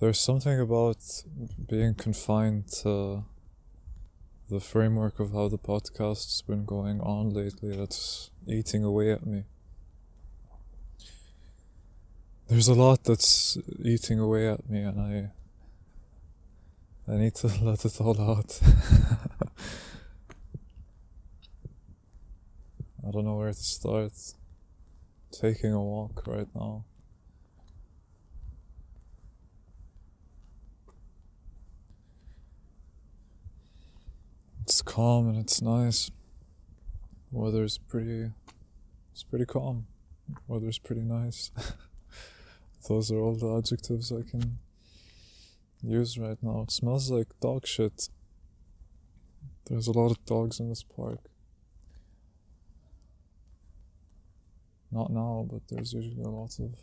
there's something about being confined to the framework of how the podcast's been going on lately that's eating away at me. There's a lot that's eating away at me, and I I need to let it all out. I don't know where to start. Taking a walk right now. It's calm and it's nice. Weather's pretty it's pretty calm. Weather's pretty nice. Those are all the adjectives I can use right now. It smells like dog shit. There's a lot of dogs in this park. Not now, but there's usually a lot of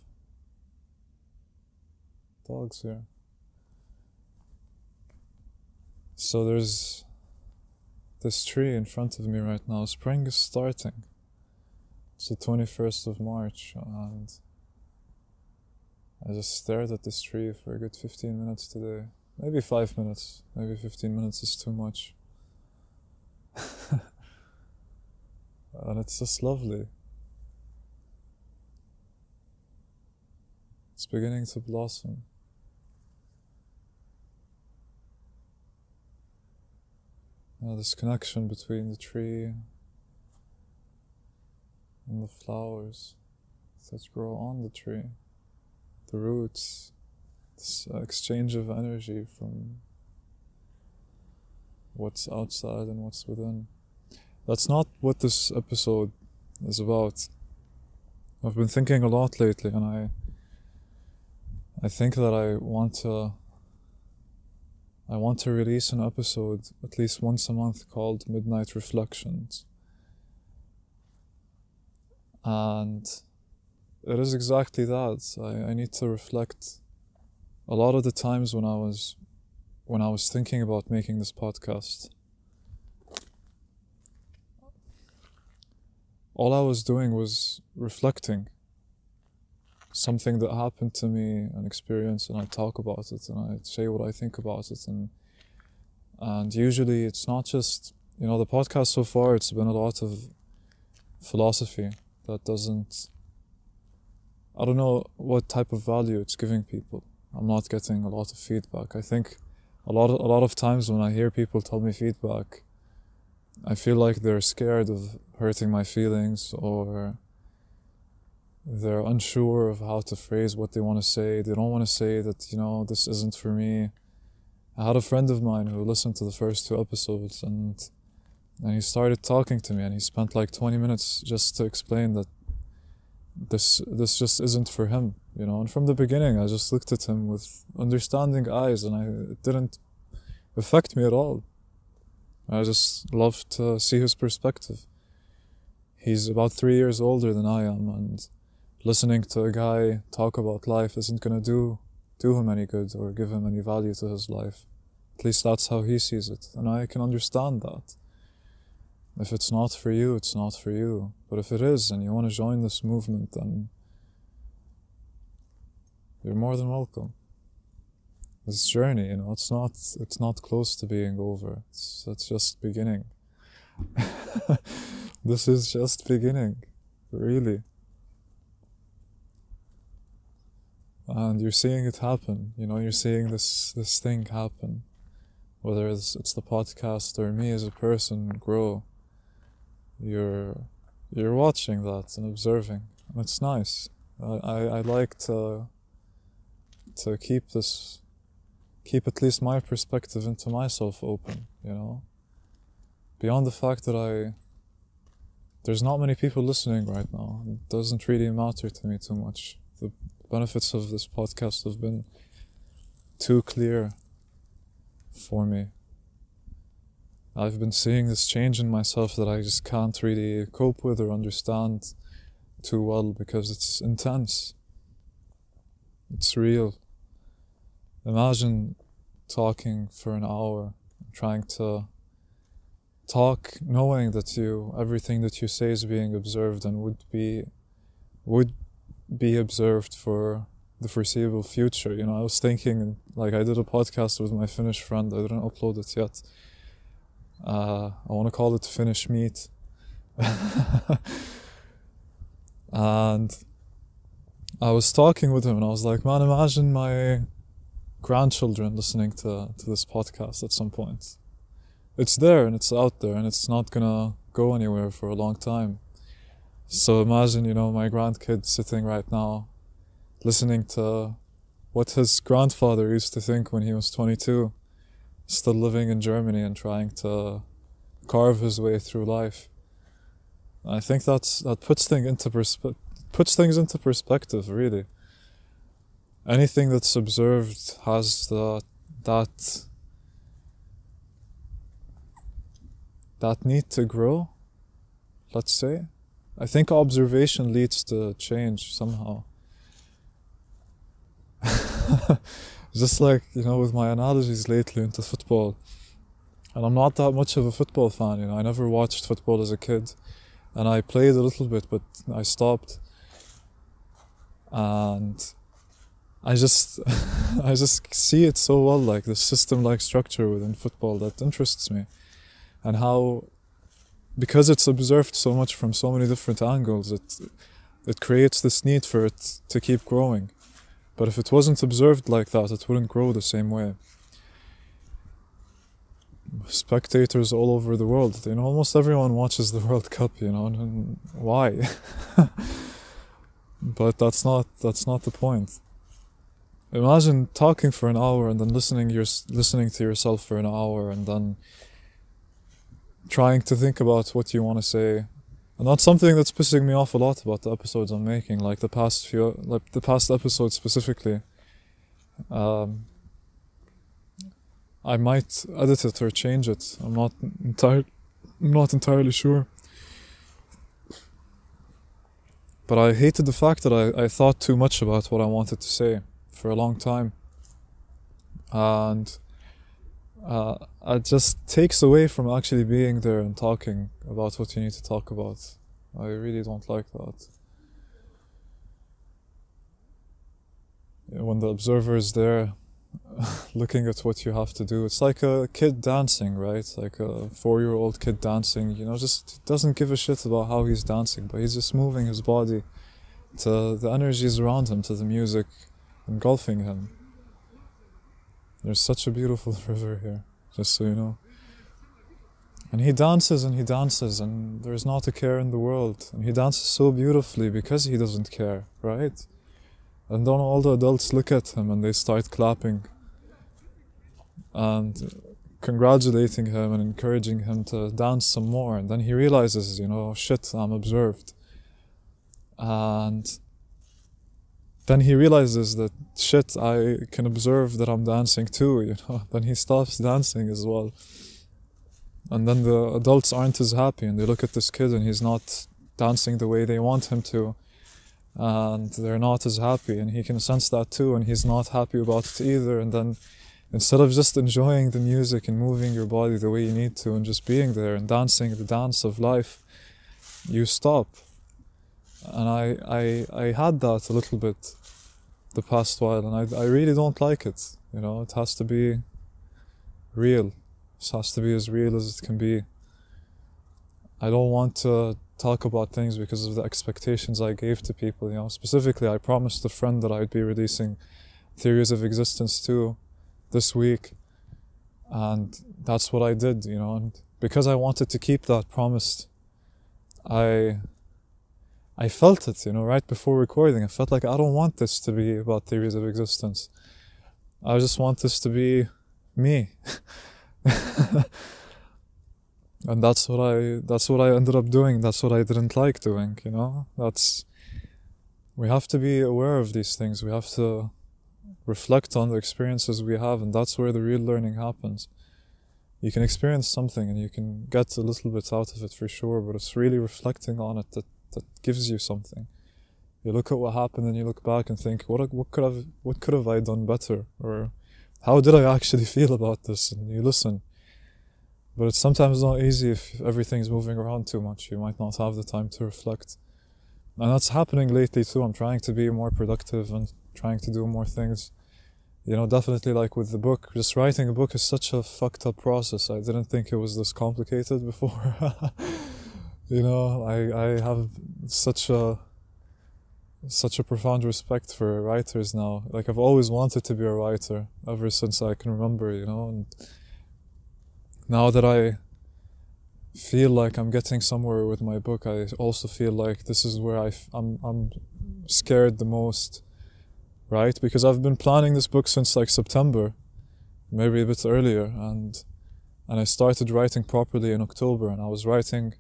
dogs here. So there's this tree in front of me right now. Spring is starting. It's the 21st of March, and I just stared at this tree for a good 15 minutes today. Maybe 5 minutes. Maybe 15 minutes is too much. and it's just lovely. It's beginning to blossom. This connection between the tree and the flowers that grow on the tree, the roots, this exchange of energy from what's outside and what's within. That's not what this episode is about. I've been thinking a lot lately, and I I think that I want to I want to release an episode at least once a month called Midnight Reflections. And it is exactly that. I, I need to reflect a lot of the times when I was when I was thinking about making this podcast. All I was doing was reflecting something that happened to me, an experience, and I talk about it and I say what I think about it. And and usually it's not just you know the podcast so far. It's been a lot of philosophy that doesn't. I don't know what type of value it's giving people. I'm not getting a lot of feedback. I think a lot of, a lot of times when I hear people tell me feedback, I feel like they're scared of hurting my feelings or they're unsure of how to phrase what they want to say. They don't want to say that, you know, this isn't for me. I had a friend of mine who listened to the first two episodes and and he started talking to me and he spent like 20 minutes just to explain that this this just isn't for him, you know. And from the beginning I just looked at him with understanding eyes and I it didn't affect me at all. I just loved to see his perspective. He's about three years older than I am and listening to a guy talk about life isn't gonna do do him any good or give him any value to his life. At least that's how he sees it, and I can understand that. If it's not for you, it's not for you. But if it is, and you want to join this movement, then you're more than welcome. This journey, you know, it's not it's not close to being over. It's it's just beginning. this is just beginning, really. And you're seeing it happen. You know, you're seeing this this thing happen, whether it's it's the podcast or me as a person grow. You're you're watching that and observing, and it's nice. I I, I like to to keep this keep at least my perspective into myself open. You know, beyond the fact that I there's not many people listening right now. It doesn't really matter to me too much. The benefits of this podcast have been too clear for me. I've been seeing this change in myself that I just can't really cope with or understand too well because it's intense. It's real. Imagine talking for an hour, trying to talk knowing that you everything that you say is being observed and would be would be observed for the foreseeable future. You know, I was thinking like I did a podcast with my Finnish friend. I didn't upload it yet. Uh, I want to call it Finnish Meat. and I was talking with him and I was like, man, imagine my grandchildren listening to, to this podcast at some point. It's there and it's out there and it's not gonna go anywhere for a long time. So imagine, you know, my grandkid sitting right now listening to what his grandfather used to think when he was 22, still living in Germany and trying to carve his way through life. I think that's that puts things into perspe- puts things into perspective, really. Anything that's observed has the that that need to grow. Let's say, I think observation leads to change somehow. Just like you know, with my analogies lately into football, and I'm not that much of a football fan. You know, I never watched football as a kid and I played a little bit, but I stopped. And I just, I just see it so well, like the system-like structure within football that interests me, and how, because it's observed so much from so many different angles, it, it creates this need for it to keep growing. But if it wasn't observed like that, it wouldn't grow the same way spectators all over the world. You know, almost everyone watches the World Cup. You know, and why? but that's not that's not the point. Imagine talking for an hour and then listening your listening to yourself for an hour and then trying to think about what you want to say. And that's something that's pissing me off a lot about the episodes I'm making, like the past few, like the past episode specifically. Um, I might edit it or change it. I'm not entire, I'm not entirely sure. But I hated the fact that I, I thought too much about what I wanted to say for a long time. And uh, it just takes away from actually being there and talking about what you need to talk about. I really don't like that. When the observer is there, looking at what you have to do. It's like a kid dancing, right? Like a four year old kid dancing, you know, just doesn't give a shit about how he's dancing, but he's just moving his body to the energies around him, to the music engulfing him. There's such a beautiful river here, just so you know. And he dances and he dances, and there's not a care in the world. And he dances so beautifully because he doesn't care, right? And then all the adults look at him and they start clapping and congratulating him and encouraging him to dance some more. And then he realizes, you know, oh, shit, I'm observed. And then he realizes that shit, I can observe that I'm dancing too, you know. Then he stops dancing as well. And then the adults aren't as happy and they look at this kid and he's not dancing the way they want him to and they're not as happy and he can sense that too and he's not happy about it either and then instead of just enjoying the music and moving your body the way you need to and just being there and dancing the dance of life you stop and i i i had that a little bit the past while and i i really don't like it you know it has to be real it has to be as real as it can be i don't want to talk about things because of the expectations I gave to people. You know, specifically, I promised a friend that I'd be releasing theories of existence too this week, and that's what I did. You know, and because I wanted to keep that promise, I I felt it. You know, right before recording, I felt like I don't want this to be about theories of existence. I just want this to be me. and that's what I that's what I ended up doing. That's what I didn't like doing. You know, that's we have to be aware of these things. We have to reflect on the experiences we have, and that's where the real learning happens. You can experience something and you can get a little bit out of it for sure, but it's really reflecting on it that, that gives you something. You look at what happened and you look back and think, what what could have what could have I done better, or how did I actually feel about this? And you listen but it's sometimes not easy if everything's moving around too much. You might not have the time to reflect. And that's happening lately too. I'm trying to be more productive and trying to do more things. You know, definitely like with the book, just writing a book is such a fucked up process. I didn't think it was this complicated before. You know, I I have such a such a profound respect for writers now. Like I've always wanted to be a writer ever since I can remember, you know, and now that I feel like I'm getting somewhere with my book, I also feel like this is where I f- I'm I'm scared the most, right? Because I've been planning this book since like September, maybe a bit earlier, and and I started writing properly in October, and I was writing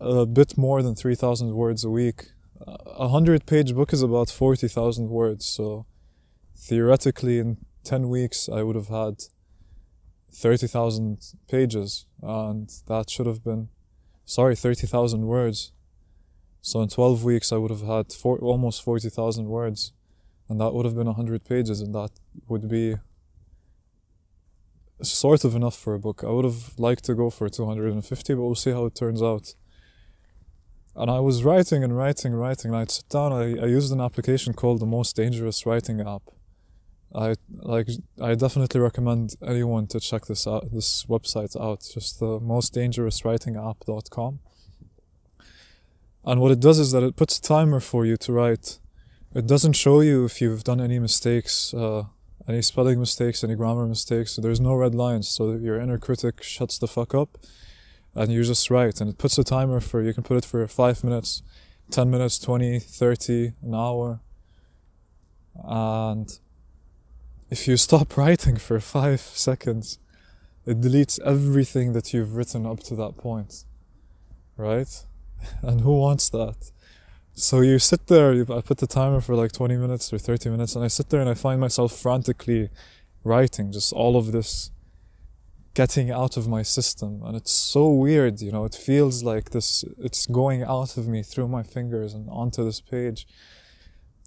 a bit more than three thousand words a week. A hundred page book is about forty thousand words, so theoretically in ten weeks I would have had 30,000 pages and that should have been sorry 30,000 words. So in 12 weeks I would have had four, almost 40,000 words and that would have been 100 pages and that would be sort of enough for a book. I would have liked to go for 250 but we'll see how it turns out and I was writing and writing writing and I'd sit down I, I used an application called the most dangerous writing app. I like I definitely recommend anyone to check this out this website out just the most dangerous writing app.com and what it does is that it puts a timer for you to write. It doesn't show you if you've done any mistakes uh, any spelling mistakes any grammar mistakes. There's no red lines so your inner critic shuts the fuck up and you just write and it puts a timer for you can put it for 5 minutes 10 minutes 20 30 an hour and if you stop writing for five seconds, it deletes everything that you've written up to that point. Right? And who wants that? So you sit there, I put the timer for like 20 minutes or 30 minutes, and I sit there and I find myself frantically writing just all of this getting out of my system. And it's so weird, you know, it feels like this, it's going out of me through my fingers and onto this page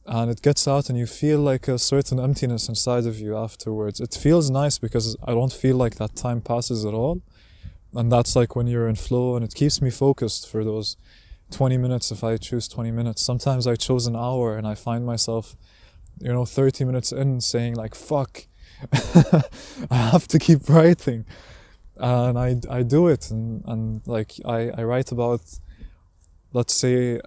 and it gets out and you feel like a certain emptiness inside of you afterwards. It feels nice because I don't feel like that time passes at all. And that's like when you're in flow and it keeps me focused for those 20 minutes if I choose 20 minutes. Sometimes I chose an hour and I find myself, you know, 30 minutes in saying like, fuck, I have to keep writing. And I, I do it and, and like I, I write about, let's say,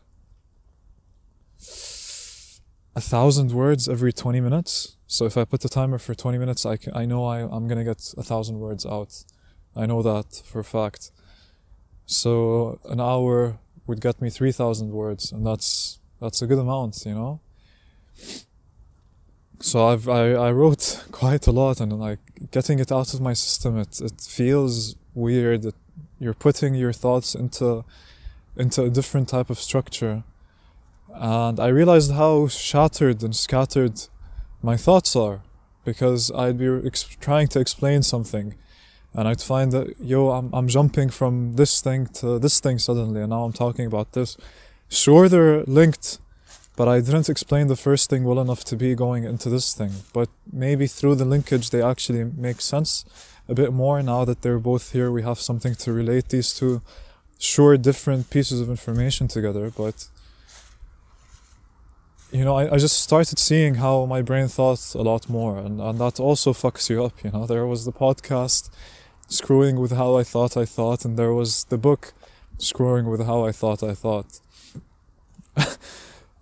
a thousand words every 20 minutes. So if I put the timer for 20 minutes, I, can, I know I, I'm gonna get a thousand words out. I know that for a fact. So an hour would get me 3,000 words, and that's that's a good amount, you know. So I've I, I wrote quite a lot, and like getting it out of my system, it it feels weird. That you're putting your thoughts into into a different type of structure and I realized how shattered and scattered my thoughts are because I'd be trying to explain something and I'd find that, yo, I'm, I'm jumping from this thing to this thing suddenly, and now I'm talking about this. Sure, they're linked, but I didn't explain the first thing well enough to be going into this thing. But maybe through the linkage, they actually make sense a bit more now that they're both here. We have something to relate these two, sure, different pieces of information together, but you know, I, I just started seeing how my brain thought a lot more, and, and that also fucks you up. You know, there was the podcast screwing with how I thought I thought, and there was the book screwing with how I thought I thought.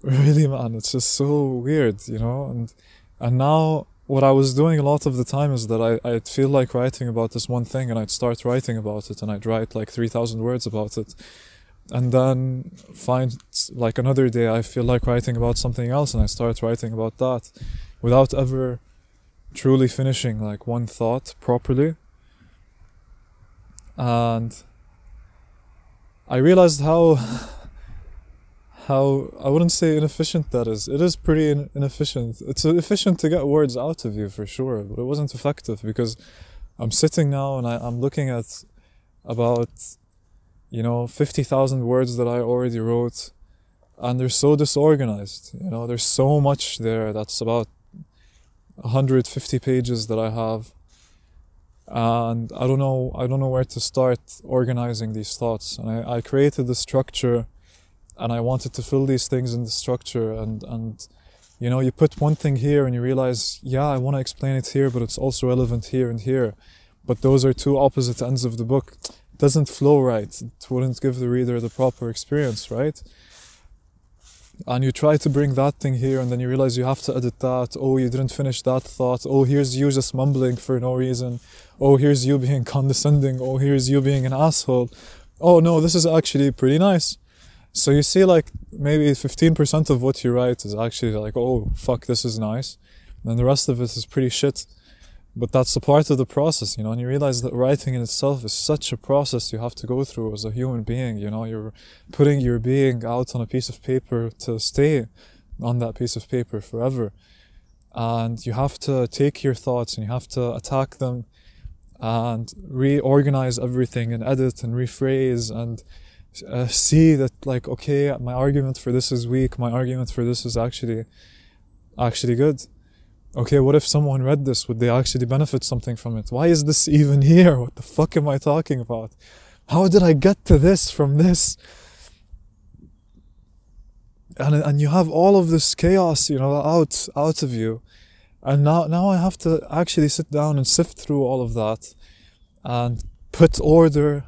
really, man, it's just so weird, you know, and and now what I was doing a lot of the time is that I, I'd feel like writing about this one thing and I'd start writing about it and I'd write like 3,000 words about it. And then find like another day I feel like writing about something else and I start writing about that without ever truly finishing like one thought properly. And I realized how how I wouldn't say inefficient that is. It is pretty in, inefficient. It's efficient to get words out of you for sure, but it wasn't effective because I'm sitting now and I, I'm looking at about you know, 50,000 words that I already wrote and they're so disorganized. You know, there's so much there that's about 150 pages that I have. And I don't know, I don't know where to start organizing these thoughts. And I, I created the structure and I wanted to fill these things in the structure and, and You know, you put one thing here and you realize, yeah, I want to explain it here, but it's also relevant here and here. But those are two opposite ends of the book. It doesn't flow right. It wouldn't give the reader the proper experience, right? and you try to bring that thing here and then you realize you have to edit that oh you didn't finish that thought oh here's you just mumbling for no reason oh here's you being condescending oh here's you being an asshole oh no this is actually pretty nice so you see like maybe 15% of what you write is actually like oh fuck this is nice. And the rest of it is pretty shit. But that's a part of the process you know and you realize that writing in itself is such a process you have to go through as a human being you know. You're putting your being out on a piece of paper to stay on that piece of paper forever. And you have to take your thoughts and you have to attack them and reorganize everything and edit and rephrase and uh, see that like okay my argument for this is weak my argument for this is actually actually good okay, what if someone read this? Would they actually benefit something from it? Why is this even here? What the fuck am I talking about? How did I get to this from this? And, and you have all of this chaos, you know, out out of you. And now now I have to actually sit down and sift through all of that and put order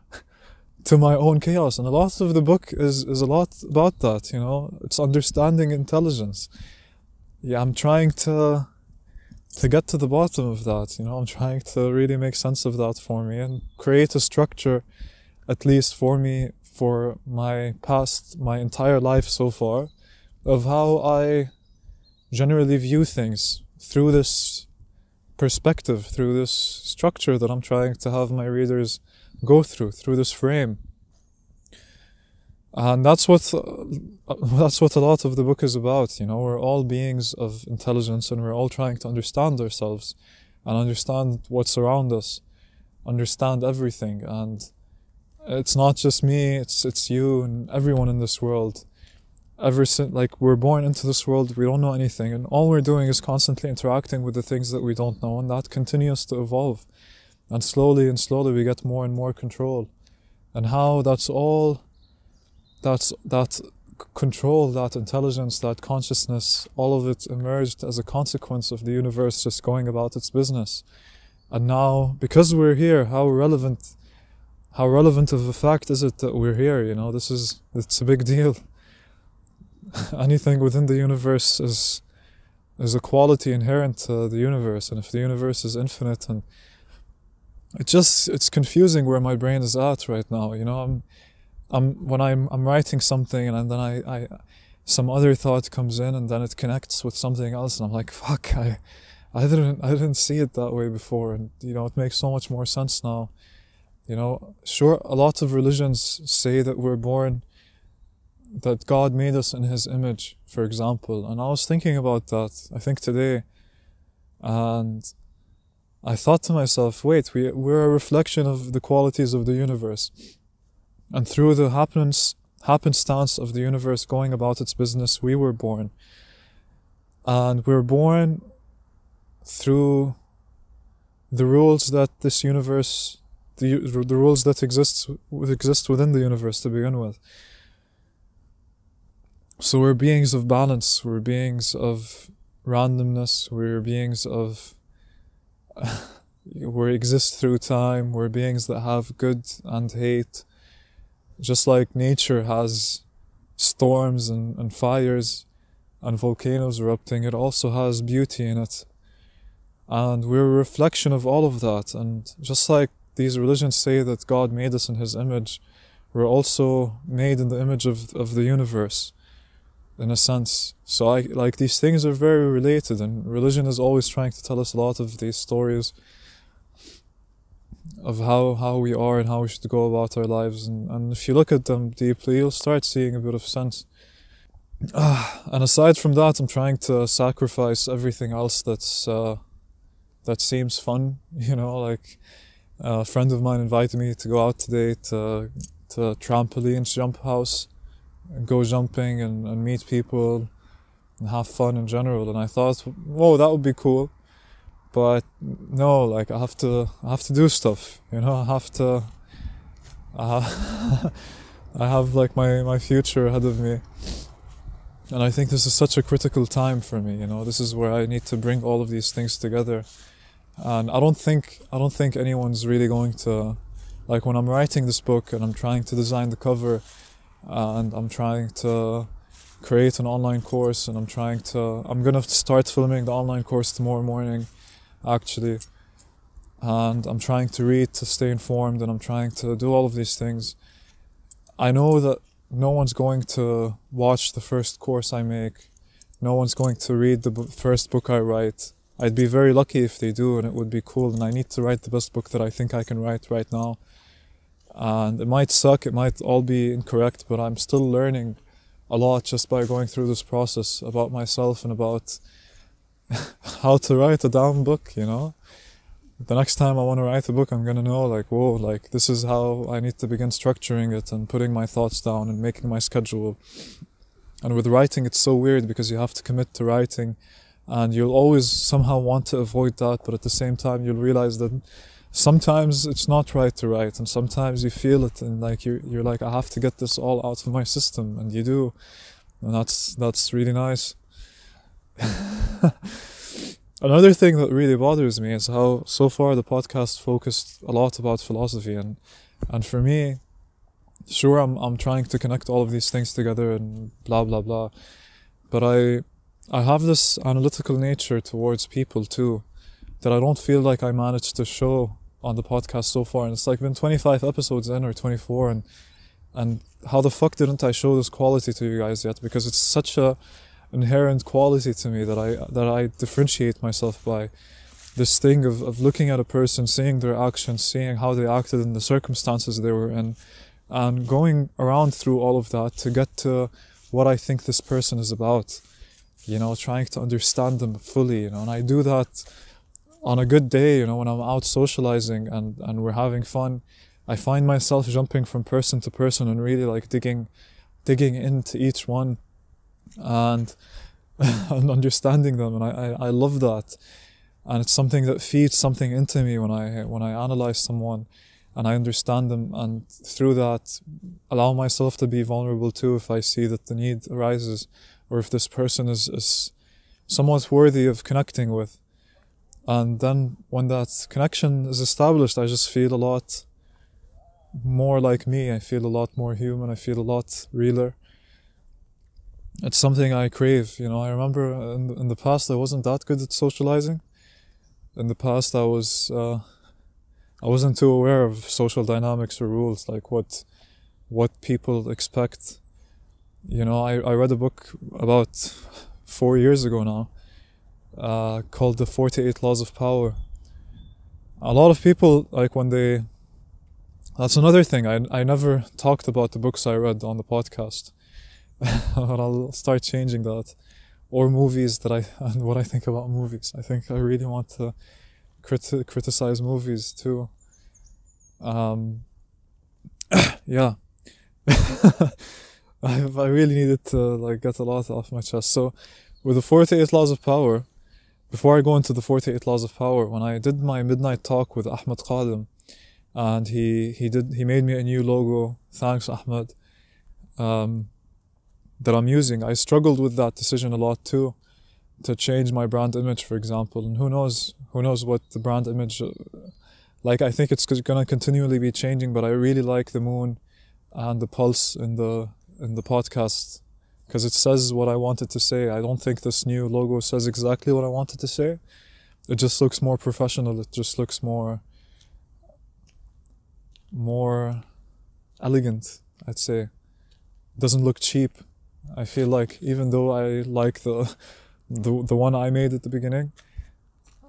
to my own chaos. And a lot of the book is, is a lot about that, you know. It's understanding intelligence. Yeah, I'm trying to to get to the bottom of that. You know, I'm trying to really make sense of that for me and create a structure, at least for me, for my past, my entire life so far, of how I generally view things through this perspective, through this structure that I'm trying to have my readers go through, through this frame. And that's what uh, that's what a lot of the book is about you know? We're all beings of intelligence and we're all trying to understand ourselves and understand what's around us understand everything. And it's not just me it's it's you and everyone in this world. Ever since like we're born into this world we don't know anything. And all we're doing is constantly interacting with the things that we don't know and that continues to evolve and slowly and slowly we get more and more control and how that's all that's that control, that intelligence, that consciousness, all of it emerged as a consequence of the universe just going about its business. And now, because we're here, how relevant, how relevant of a fact is it that we're here? You know, this is it's a big deal. Anything within the universe is is a quality inherent to the universe, and if the universe is infinite, and it just it's confusing where my brain is at right now. You know, I'm I'm when I'm I'm writing something and then I, I some other thought comes in and then it connects with something else and I'm like fuck I I didn't I didn't see it that way before. And you know it makes so much more sense now. You know sure a lot of religions say that we're born that God made us in his image for example. And I was thinking about that I think today. And I thought to myself wait we we're a reflection of the qualities of the universe and through the happens, happenstance of the universe going about its business, we were born. And we're born through the rules that this universe, the, the rules that exist, exist within the universe to begin with. So we're beings of balance, we're beings of randomness, we're beings of we exist through time, we're beings that have good and hate, just like nature has storms and, and fires and volcanoes erupting, it also has beauty in it. And we're a reflection of all of that. And just like these religions say that God made us in His image, we're also made in the image of, of the universe, in a sense. So, I, like, these things are very related, and religion is always trying to tell us a lot of these stories of how, how we are and how we should go about our lives. And, and if you look at them deeply, you'll start seeing a bit of sense. Uh, and aside from that, I'm trying to sacrifice everything else that's uh, that seems fun. You know, like a friend of mine invited me to go out today to to trampoline jump house go jumping and, and meet people and have fun in general. And I thought, whoa, that would be cool but no like i have to i have to do stuff you know i have to uh, i have like my my future ahead of me and I think this is such a critical time for me. You know, this is where I need to bring all of these things together, and I don't think I don't think anyone's really going to, like when I'm writing this book and I'm trying to design the cover, Uh, and I'm trying to create an online course and I'm trying to I'm gonna start filming the online course tomorrow morning actually. And I'm trying to read to stay informed and I'm trying to do all of these things. I know that no one's going to watch the first course I make. No one's going to read the b- first book I write. I'd be very lucky if they do and it would be cool and I need to write the best book that I think I can write right now and it might suck it might all be incorrect but I'm still learning a lot just by going through this process about myself and about how to write a damn book, you know? The next time I want to write a book, I'm gonna know, like, whoa, like, this is how I need to begin structuring it and putting my thoughts down and making my schedule. And with writing, it's so weird because you have to commit to writing and you'll always somehow want to avoid that, but at the same time, you'll realize that sometimes it's not right to write and sometimes you feel it and like you're, you're like i have to get this all out of my system and you do. And that's that's really nice. Another thing that really bothers me is how so far the podcast focused a lot about philosophy and and for me sure i'm i'm trying to connect all of these things together and blah blah blah. But i i have this analytical nature towards people too that i don't feel like i managed to show on the podcast so far, and it's like been 25 episodes in or 24, and and how the fuck didn't I show this quality to you guys yet? Because it's such a inherent quality to me that I that I differentiate myself by. This thing of, of looking at a person, seeing their actions, seeing how they acted in the circumstances they were in, and going around through all of that to get to what I think this person is about. You know, trying to understand them fully, you know, and I do that on a good day, you know, when I'm out socializing and, and we're having fun, I find myself jumping from person to person and really like digging, digging into each one and, and understanding them. And I, I, I love that. And it's something that feeds something into me when I, when I analyze someone and I understand them. And through that, allow myself to be vulnerable too if I see that the need arises or if this person is, is somewhat worthy of connecting with and then when that connection is established, I just feel a lot more like me. I feel a lot more human. I feel a lot realer. It's something I crave. You know, I remember in, in the past I wasn't that good at socializing. In the past, I was uh, I wasn't too aware of social dynamics or rules, like what what people expect. You know, I, I read a book about four years ago now uh, called the 48 Laws of Power. A lot of people, like when they. That's another thing. I, I never talked about the books I read on the podcast. but I'll start changing that. Or movies that I. and what I think about movies. I think I really want to criti- criticize movies too. Um, yeah. I, I really needed to like get a lot off my chest. So, with the 48 laws of power, before I go into the 48 laws of power, when I did my midnight talk with Ahmed Qadim, and he he did he made me a new logo. Thanks, Ahmed. Um, that I'm using. I struggled with that decision a lot too, to change my brand image, for example. And who knows? Who knows what the brand image? Uh, like I think it's gonna continually be changing, but I really like the moon, and the pulse in the in the podcast because it says what I wanted to say. I don't think this new logo says exactly what I wanted to say. It just looks more professional. It just looks more more elegant, I'd say. It doesn't look cheap. I feel like even though I like the the the one I made at the beginning,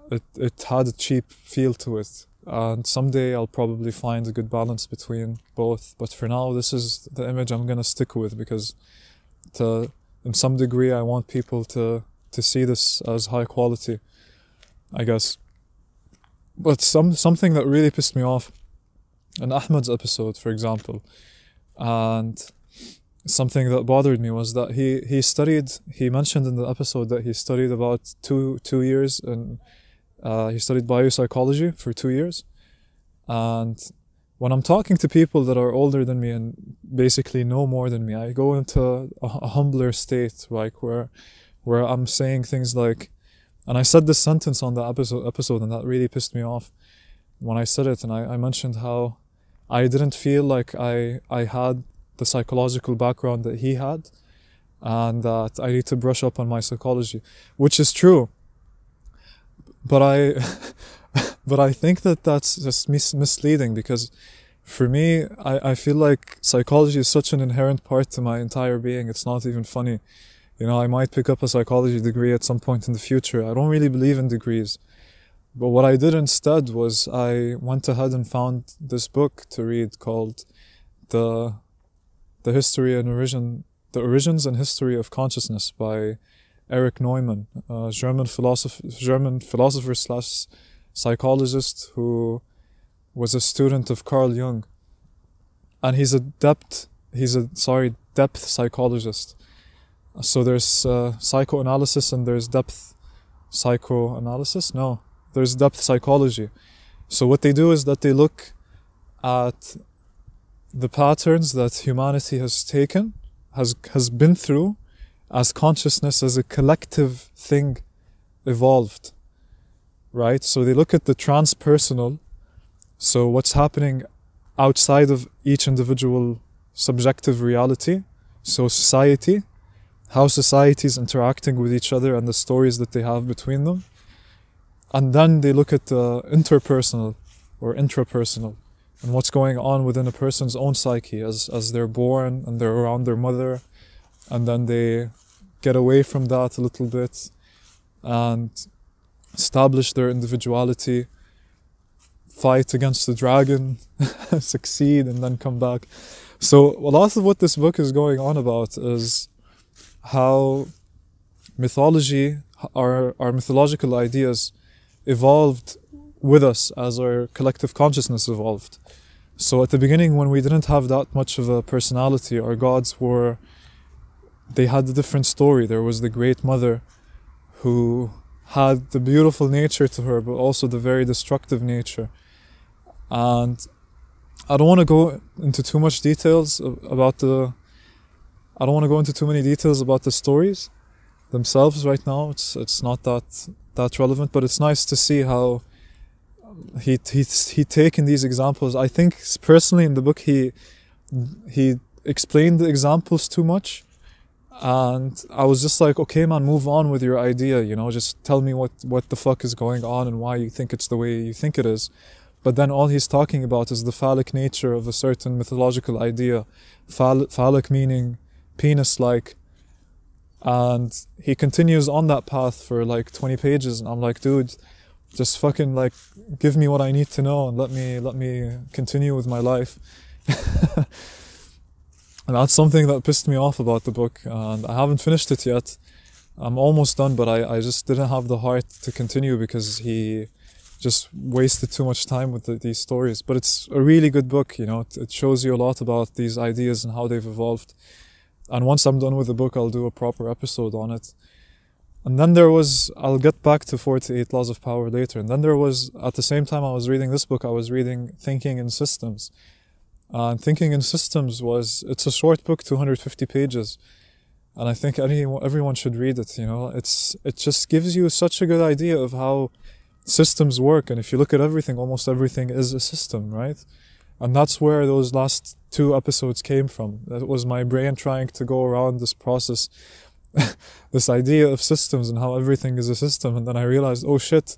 it it had a cheap feel to it. And someday I'll probably find a good balance between both. But for now, this is the image I'm gonna stick with because to in some degree I want people to to see this as high quality I guess. But some something that really pissed me off in Ahmed's episode for example and something that bothered me was that he he studied he mentioned in the episode that he studied about two two years and uh, he studied biopsychology for two years and when I'm talking to people that are older than me and basically know more than me, I go into a, a humbler state, like where where I'm saying things like, and I said this sentence on the episode episode, and that really pissed me off when I said it, and I, I mentioned how I didn't feel like I I had the psychological background that he had, and that I need to brush up on my psychology, which is true. But I. but I think that that's just mis- misleading because for me, I, I feel like psychology is such an inherent part to my entire being. It's not even funny. You know, I might pick up a psychology degree at some point in the future. I don't really believe in degrees. But what I did instead was I went ahead and found this book to read called The The History and Origin The Origins and History of Consciousness by Erich Neumann, a German philosopher German philosopher slash psychologist who was a student of Carl Jung. And he's a depth, he's a, sorry, depth psychologist. So there's uh, psychoanalysis and there's depth psychoanalysis? No, there's depth psychology. So what they do is that they look at the patterns that humanity has taken, has, has been through, as consciousness as a collective thing evolved right? So they look at the transpersonal, so what's happening outside of each individual subjective reality, so society, how society is interacting with each other and the stories that they have between them. And then they look at the interpersonal or intrapersonal and what's going on within a person's own psyche as, as they're born and they're around their mother and then they get away from that a little bit and establish their individuality, fight against the dragon, succeed, and then come back. So, a lot of what this book is going on about is how mythology, our, our mythological ideas, evolved with us as our collective consciousness evolved. So, at the beginning, when we didn't have that much of a personality, our gods were, they had a different story. There was the Great Mother who had the beautiful nature to her, but also the very destructive nature. And I don't want to go into too much details about the. I don't want to go into too many details about the stories themselves right now. It's it's not that that relevant, but it's nice to see how he he he taken these examples. I think personally in the book he he explained the examples too much and I was just like, okay, man, move on with your idea. You know, just tell me what what the fuck is going on and why you think it's the way you think it is. But then all he's talking about is the phallic nature of a certain mythological idea, Phall- phallic meaning penis-like. And he continues on that path for like 20 pages, and I'm like, dude, just fucking like give me what I need to know and let me let me continue with my life. And that's something that pissed me off about the book, and I haven't finished it yet. I'm almost done, but I, I just didn't have the heart to continue because he just wasted too much time with the, these stories. But it's a really good book, you know, it, it shows you a lot about these ideas and how they've evolved. And once I'm done with the book, I'll do a proper episode on it. And then there was, I'll get back to 48 Laws of Power later. And then there was, at the same time I was reading this book, I was reading Thinking in Systems uh, Thinking in Systems was it's a short book, 250 pages, and I think anyone, everyone should read it. You know, it's it just gives you such a good idea of how systems work, and if you look at everything, almost everything is a system, right? And that's where those last two episodes came from. That was my brain trying to go around this process, this idea of systems and how everything is a system, and then I realized, oh shit,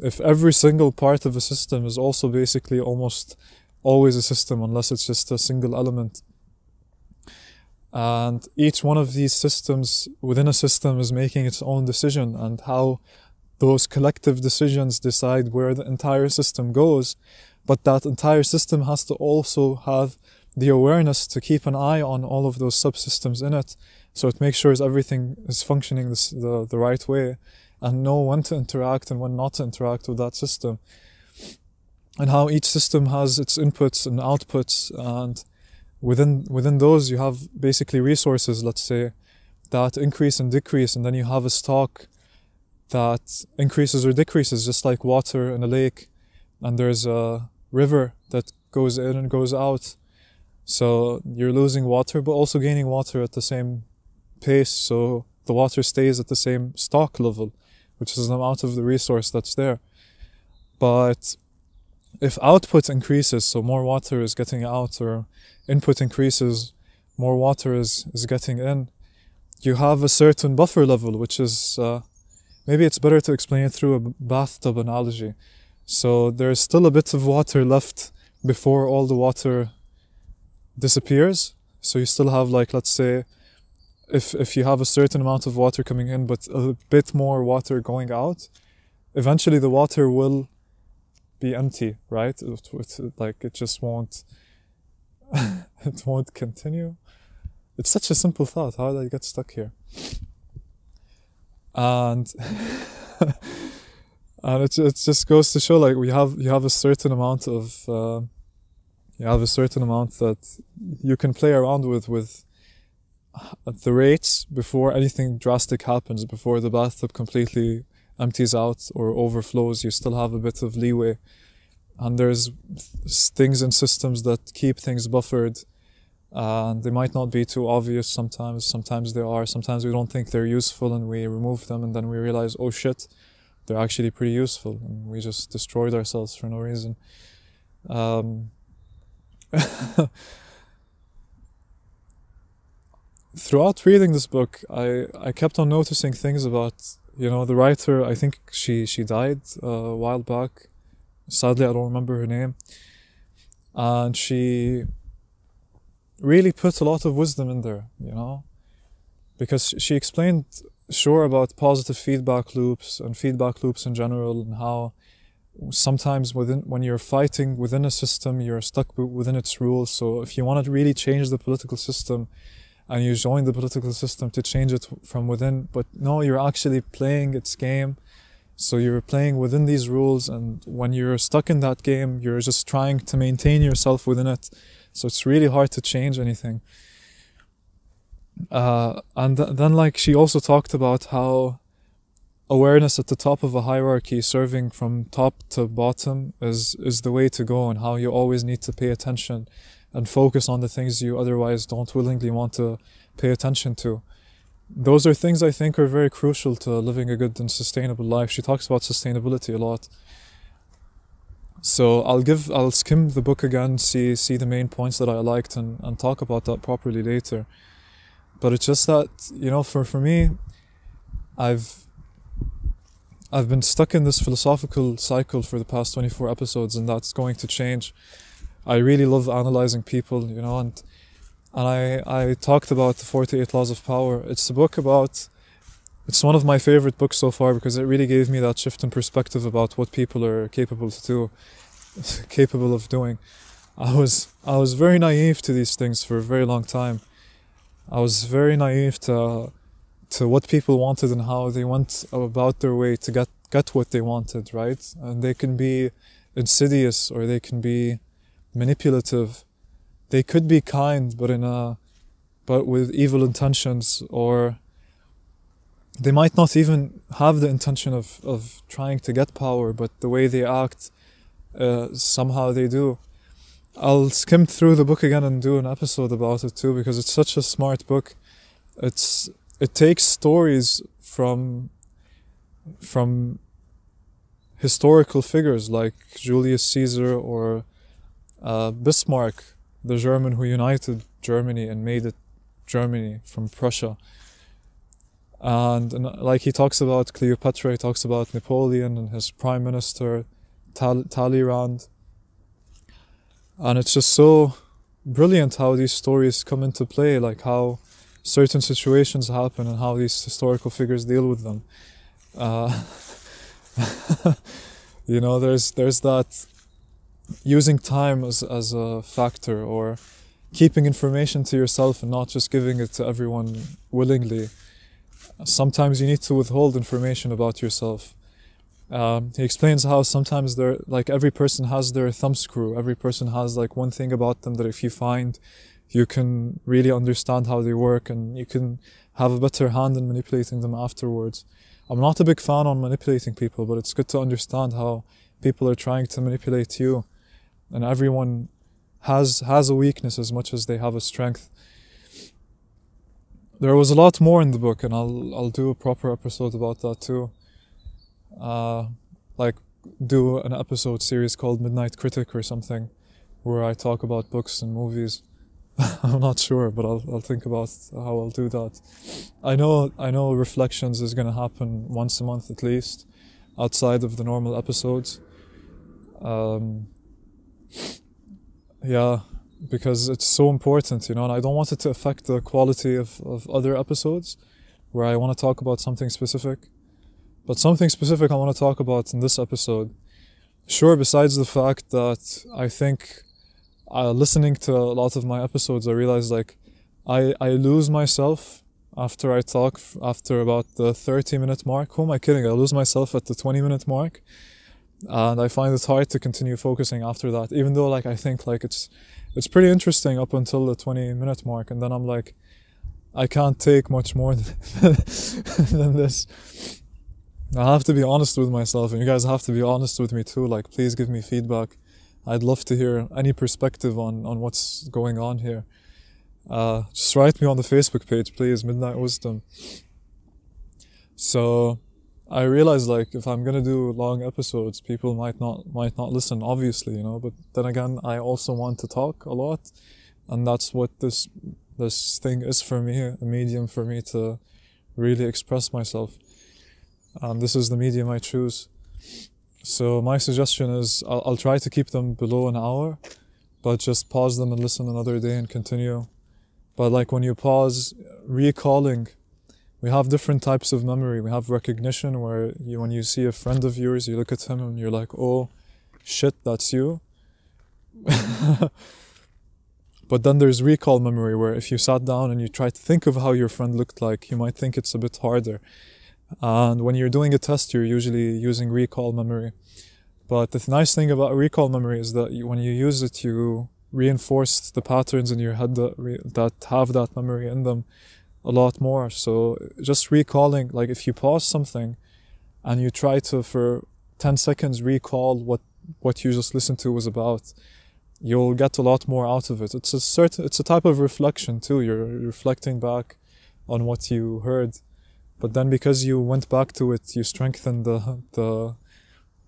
if every single part of a system is also basically almost always a system unless it's just a single element. And each one of these systems within a system is making its own decision and how those collective decisions decide where the entire system goes. But that entire system has to also have the awareness to keep an eye on all of those subsystems in it. So it makes sure everything is functioning the, the right way and know when to interact and when not to interact with that system and how each system has its inputs and outputs and within within those you have basically resources let's say that increase and decrease and then you have a stock that increases or decreases just like water in a lake and there's a river that goes in and goes out. So you're losing water, but also gaining water at the same pace. So the water stays at the same stock level, which is the amount of the resource that's there. But if output increases, so more water is getting out, or input increases, more water is, is getting in, you have a certain buffer level, which is uh, maybe it's better to explain it through a bathtub analogy. So there's still a bit of water left before all the water disappears. So you still have like let's say if if you have a certain amount of water coming in but a bit more water going out, eventually the water will be empty, right? It, it, like it just won't it won't continue. It's such a simple thought. How did I get stuck here? And and it it just goes to show like we have you have a certain amount of uh, you have a certain amount that you can play around with with the rates before anything drastic happens before the bathtub completely empties out or overflows you still have a bit of leeway. And there's things and systems that keep things buffered and they might not be too obvious sometimes. Sometimes they are sometimes we don't think they're useful and we remove them and then we realize oh shit they're actually pretty useful. And we just destroyed ourselves for no reason. Um, throughout reading this book I, I kept on noticing things about you know the writer i think she she died uh, a while back. Sadly i don't remember her name. And she really put a lot of wisdom in there you know? Because she explained sure about positive feedback loops and feedback loops in general and how sometimes within when you're fighting within a system you're stuck within its rules. So if you want to really change the political system and you join the political system to change it from within but no you're actually playing its game. So you're playing within these rules and when you're stuck in that game you're just trying to maintain yourself within it. So it's really hard to change anything. Uh, and th- then like she also talked about how awareness at the top of a hierarchy serving from top to bottom is is the way to go and how you always need to pay attention and focus on the things you otherwise don't willingly want to pay attention to. Those are things i think are very crucial to living a good and sustainable life. She talks about sustainability a lot. So i'll give i'll skim the book again see see the main points that i liked and, and talk about that properly later. But it's just that you know for for me i've i've been stuck in this philosophical cycle for the past 24 episodes and that's going to change i really love analyzing people you know and and i i talked about the 48 laws of power. It's a book about it's one of my favorite books so far because it really gave me that shift in perspective about what people are capable to do capable of doing. I was i was very naive to these things for a very long time. I was very naive to to what people wanted and how they went about their way to get get what they wanted, right? And they can be insidious or they can be manipulative. They could be kind, but in a but with evil intentions, or they might not even have the intention of of trying to get power, but the way they act, uh, somehow they do. I'll skim through the book again and do an episode about it too because it's such a smart book. It's it takes stories from from historical figures like Julius Caesar or uh, Bismarck, the German who united Germany and made it Germany from Prussia. And, and like he talks about Cleopatra, he talks about Napoleon and his prime minister Tal- Talleyrand and it's just so brilliant how these stories come into play like how certain situations happen and how these historical figures deal with them uh, you know there's there's that using time as, as a factor or keeping information to yourself and not just giving it to everyone willingly sometimes you need to withhold information about yourself um, he explains how sometimes there, like every person has their thumb screw. Every person has like one thing about them that if you find, you can really understand how they work and you can have a better hand in manipulating them afterwards. I'm not a big fan on manipulating people, but it's good to understand how people are trying to manipulate you. And everyone, has has a weakness as much as they have a strength. There was a lot more in the book, and I'll I'll do a proper episode about that too. Uh, like do an episode series called Midnight Critic or something, where I talk about books and movies. I'm not sure, but I'll I'll think about how I'll do that. I know I know reflections is gonna happen once a month at least, outside of the normal episodes. Um, yeah, because it's so important, you know, and I don't want it to affect the quality of, of other episodes where I want to talk about something specific. But something specific I want to talk about in this episode. Sure, besides the fact that I think uh, listening to a lot of my episodes, I realize like I, I lose myself after I talk after about the 30 minute mark. Who am I kidding? I lose myself at the 20 minute mark. And I find it hard to continue focusing after that, even though like I think like it's it's pretty interesting up until the 20 minute mark. And then I'm like, I can't take much more than this. I have to be honest with myself, and you guys have to be honest with me too. Like, please give me feedback. I'd love to hear any perspective on, on what's going on here. Uh, just write me on the Facebook page, please, Midnight Wisdom. So, I realize like if I'm gonna do long episodes, people might not might not listen, obviously, you know. But then again, I also want to talk a lot, and that's what this this thing is for me, a medium for me to really express myself. And this is the medium I choose. So my suggestion is I'll, I'll try to keep them below an hour, but just pause them and listen another day and continue. But like when you pause, recalling, we have different types of memory. We have recognition where you, when you see a friend of yours, you look at him and you're like, oh, shit, that's you. but then there's recall memory where if you sat down and you try to think of how your friend looked like, you might think it's a bit harder. And when you're doing a test, you're usually using recall memory. But the nice thing about recall memory is that you, when you use it, you reinforce the patterns in your head that, re- that have that memory in them a lot more. So just recalling, like if you pause something and you try to, for 10 seconds, recall what, what you just listened to was about, you'll get a lot more out of it. It's a certain, it's a type of reflection too. You're reflecting back on what you heard but then because you went back to it, you strengthen the the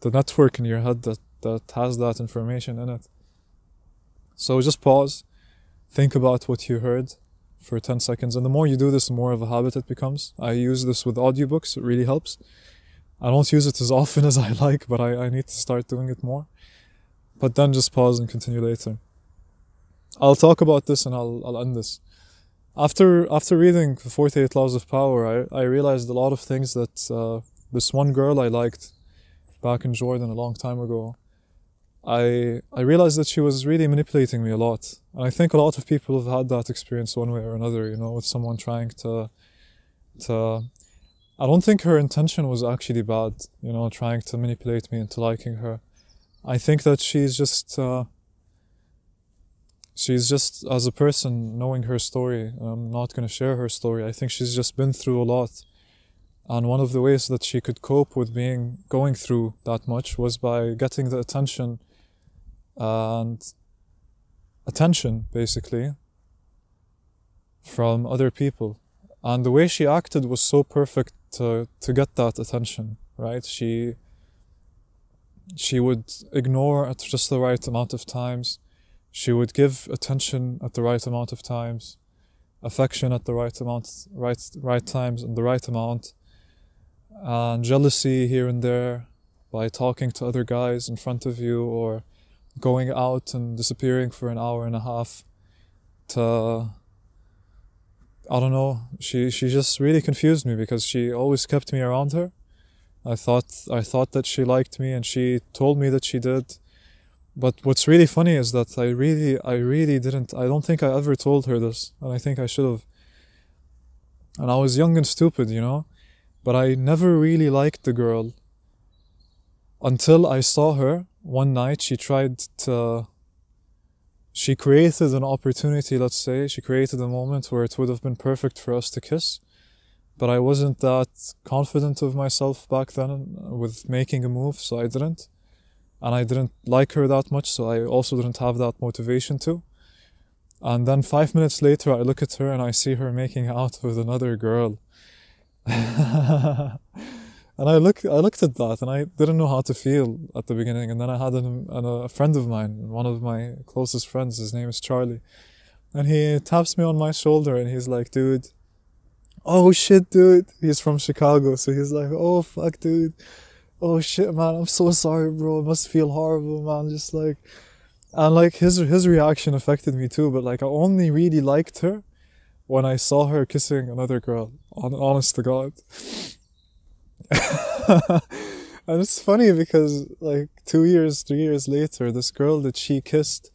the network in your head that that has that information in it. So just pause, think about what you heard for 10 seconds. And the more you do this, the more of a habit it becomes. I use this with audiobooks, it really helps. I don't use it as often as I like, but I, I need to start doing it more. But then just pause and continue later. I'll talk about this and I'll, I'll end this after after reading the 48 laws of power i, I realized a lot of things that uh, this one girl i liked back in jordan a long time ago i i realized that she was really manipulating me a lot. And i think a lot of people have had that experience one way or another you know with someone trying to to i don't think her intention was actually bad you know trying to manipulate me into liking her. I think that she's just uh, she's just as a person knowing her story i'm not going to share her story. I think she's just been through a lot. And one of the ways that she could cope with being going through that much was by getting the attention and attention basically from other people. And the way she acted was so perfect to, to get that attention right? She she would ignore at just the right amount of times. She would give attention at the right amount of times, affection at the right amount, right, right times and the right amount, and jealousy here and there by talking to other guys in front of you or going out and disappearing for an hour and a half to I don't know. She she just really confused me because she always kept me around her. I thought I thought that she liked me and she told me that she did but what's really funny is that I really, I really didn't, I don't think I ever told her this, and I think I should have. And I was young and stupid, you know? But I never really liked the girl until I saw her one night. She tried to, she created an opportunity, let's say, she created a moment where it would have been perfect for us to kiss. But I wasn't that confident of myself back then with making a move, so I didn't. and I didn't like her that much, so I also didn't have that motivation to. And then five minutes later, I look at her and I see her making out with another girl. and I look, I looked at that and I didn't know how to feel at the beginning. And then I had an, a friend of mine, one of my closest friends, his name is Charlie. And he taps me on my shoulder and he's like, dude, oh shit, dude. He's from Chicago. So he's like, oh fuck, dude. Oh shit, man. I'm so sorry, bro. It must feel horrible, man. Just like, and like his his reaction affected me too but like i only really liked her when i saw her kissing another girl on honest to god and it's funny because like two years three years later this girl that she kissed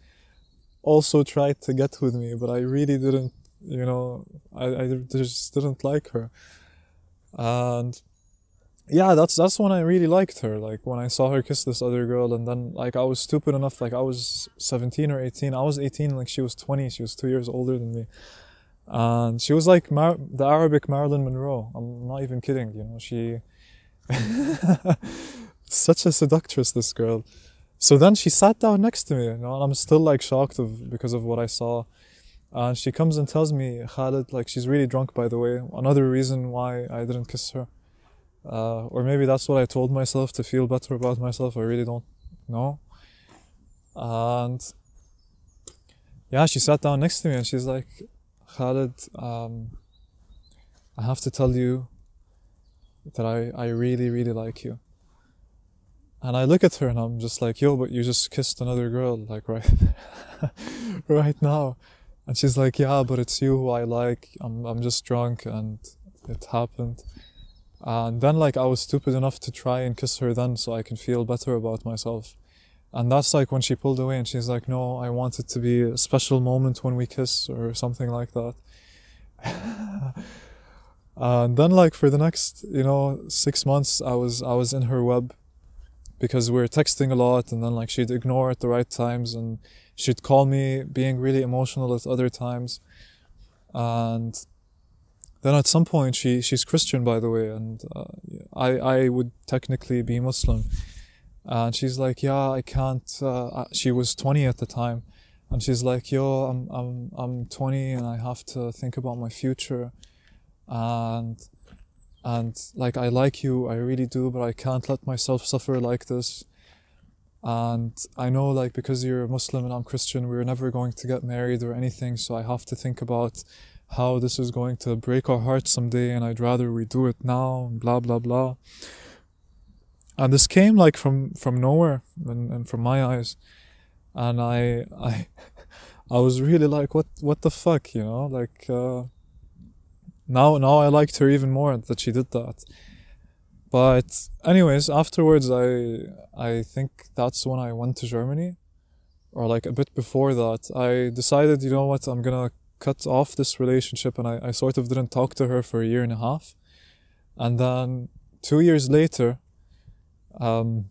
also tried to get with me but i really didn't you know i, I just didn't like her and yeah, that's that's when I really liked her. Like when I saw her kiss this other girl, and then like I was stupid enough. Like I was seventeen or eighteen. I was eighteen. Like she was twenty. She was two years older than me, and she was like Mar- the Arabic Marilyn Monroe. I'm not even kidding. You know, she such a seductress. This girl. So then she sat down next to me. You know, and I'm still like shocked of because of what I saw. And she comes and tells me, Khalid, like she's really drunk, by the way. Another reason why I didn't kiss her uh, or maybe that's what I told myself to feel better about myself. I really don't know. And yeah, she sat down next to me and she's like, Khalid, um, I have to tell you that I, I really, really like you. And I look at her and I'm just like, yo, but you just kissed another girl, like right, right now. And she's like, yeah, but it's you who I like. I'm, I'm just drunk and it happened. And then like I was stupid enough to try and kiss her then so I can feel better about myself. And that's like when she pulled away and she's like, no, I want it to be a special moment when we kiss or something like that. and then like for the next, you know, six months I was I was in her web because we were texting a lot and then like she'd ignore at the right times and she'd call me being really emotional at other times. And then at some point she she's Christian by the way, and uh, I I would technically be Muslim, and she's like, yeah, I can't. Uh, she was 20 at the time, and she's like, yo, I'm I'm I'm 20 and I have to think about my future, and and like I like you, I really do, but I can't let myself suffer like this. And I know like because you're a Muslim and I'm Christian, we're never going to get married or anything, so I have to think about how this is going to break our hearts someday and I'd rather we do it now blah blah blah. And this came like from from nowhere and, and from my eyes. And I I I was really like what what the fuck you know? Like uh, now now I liked her even more that she did that. But anyways afterwards I I think that's when I went to Germany. Or like a bit before that I decided you know what I'm gonna cut off this relationship and I, I sort of didn't talk to her for a year and a half. And then two years later, um,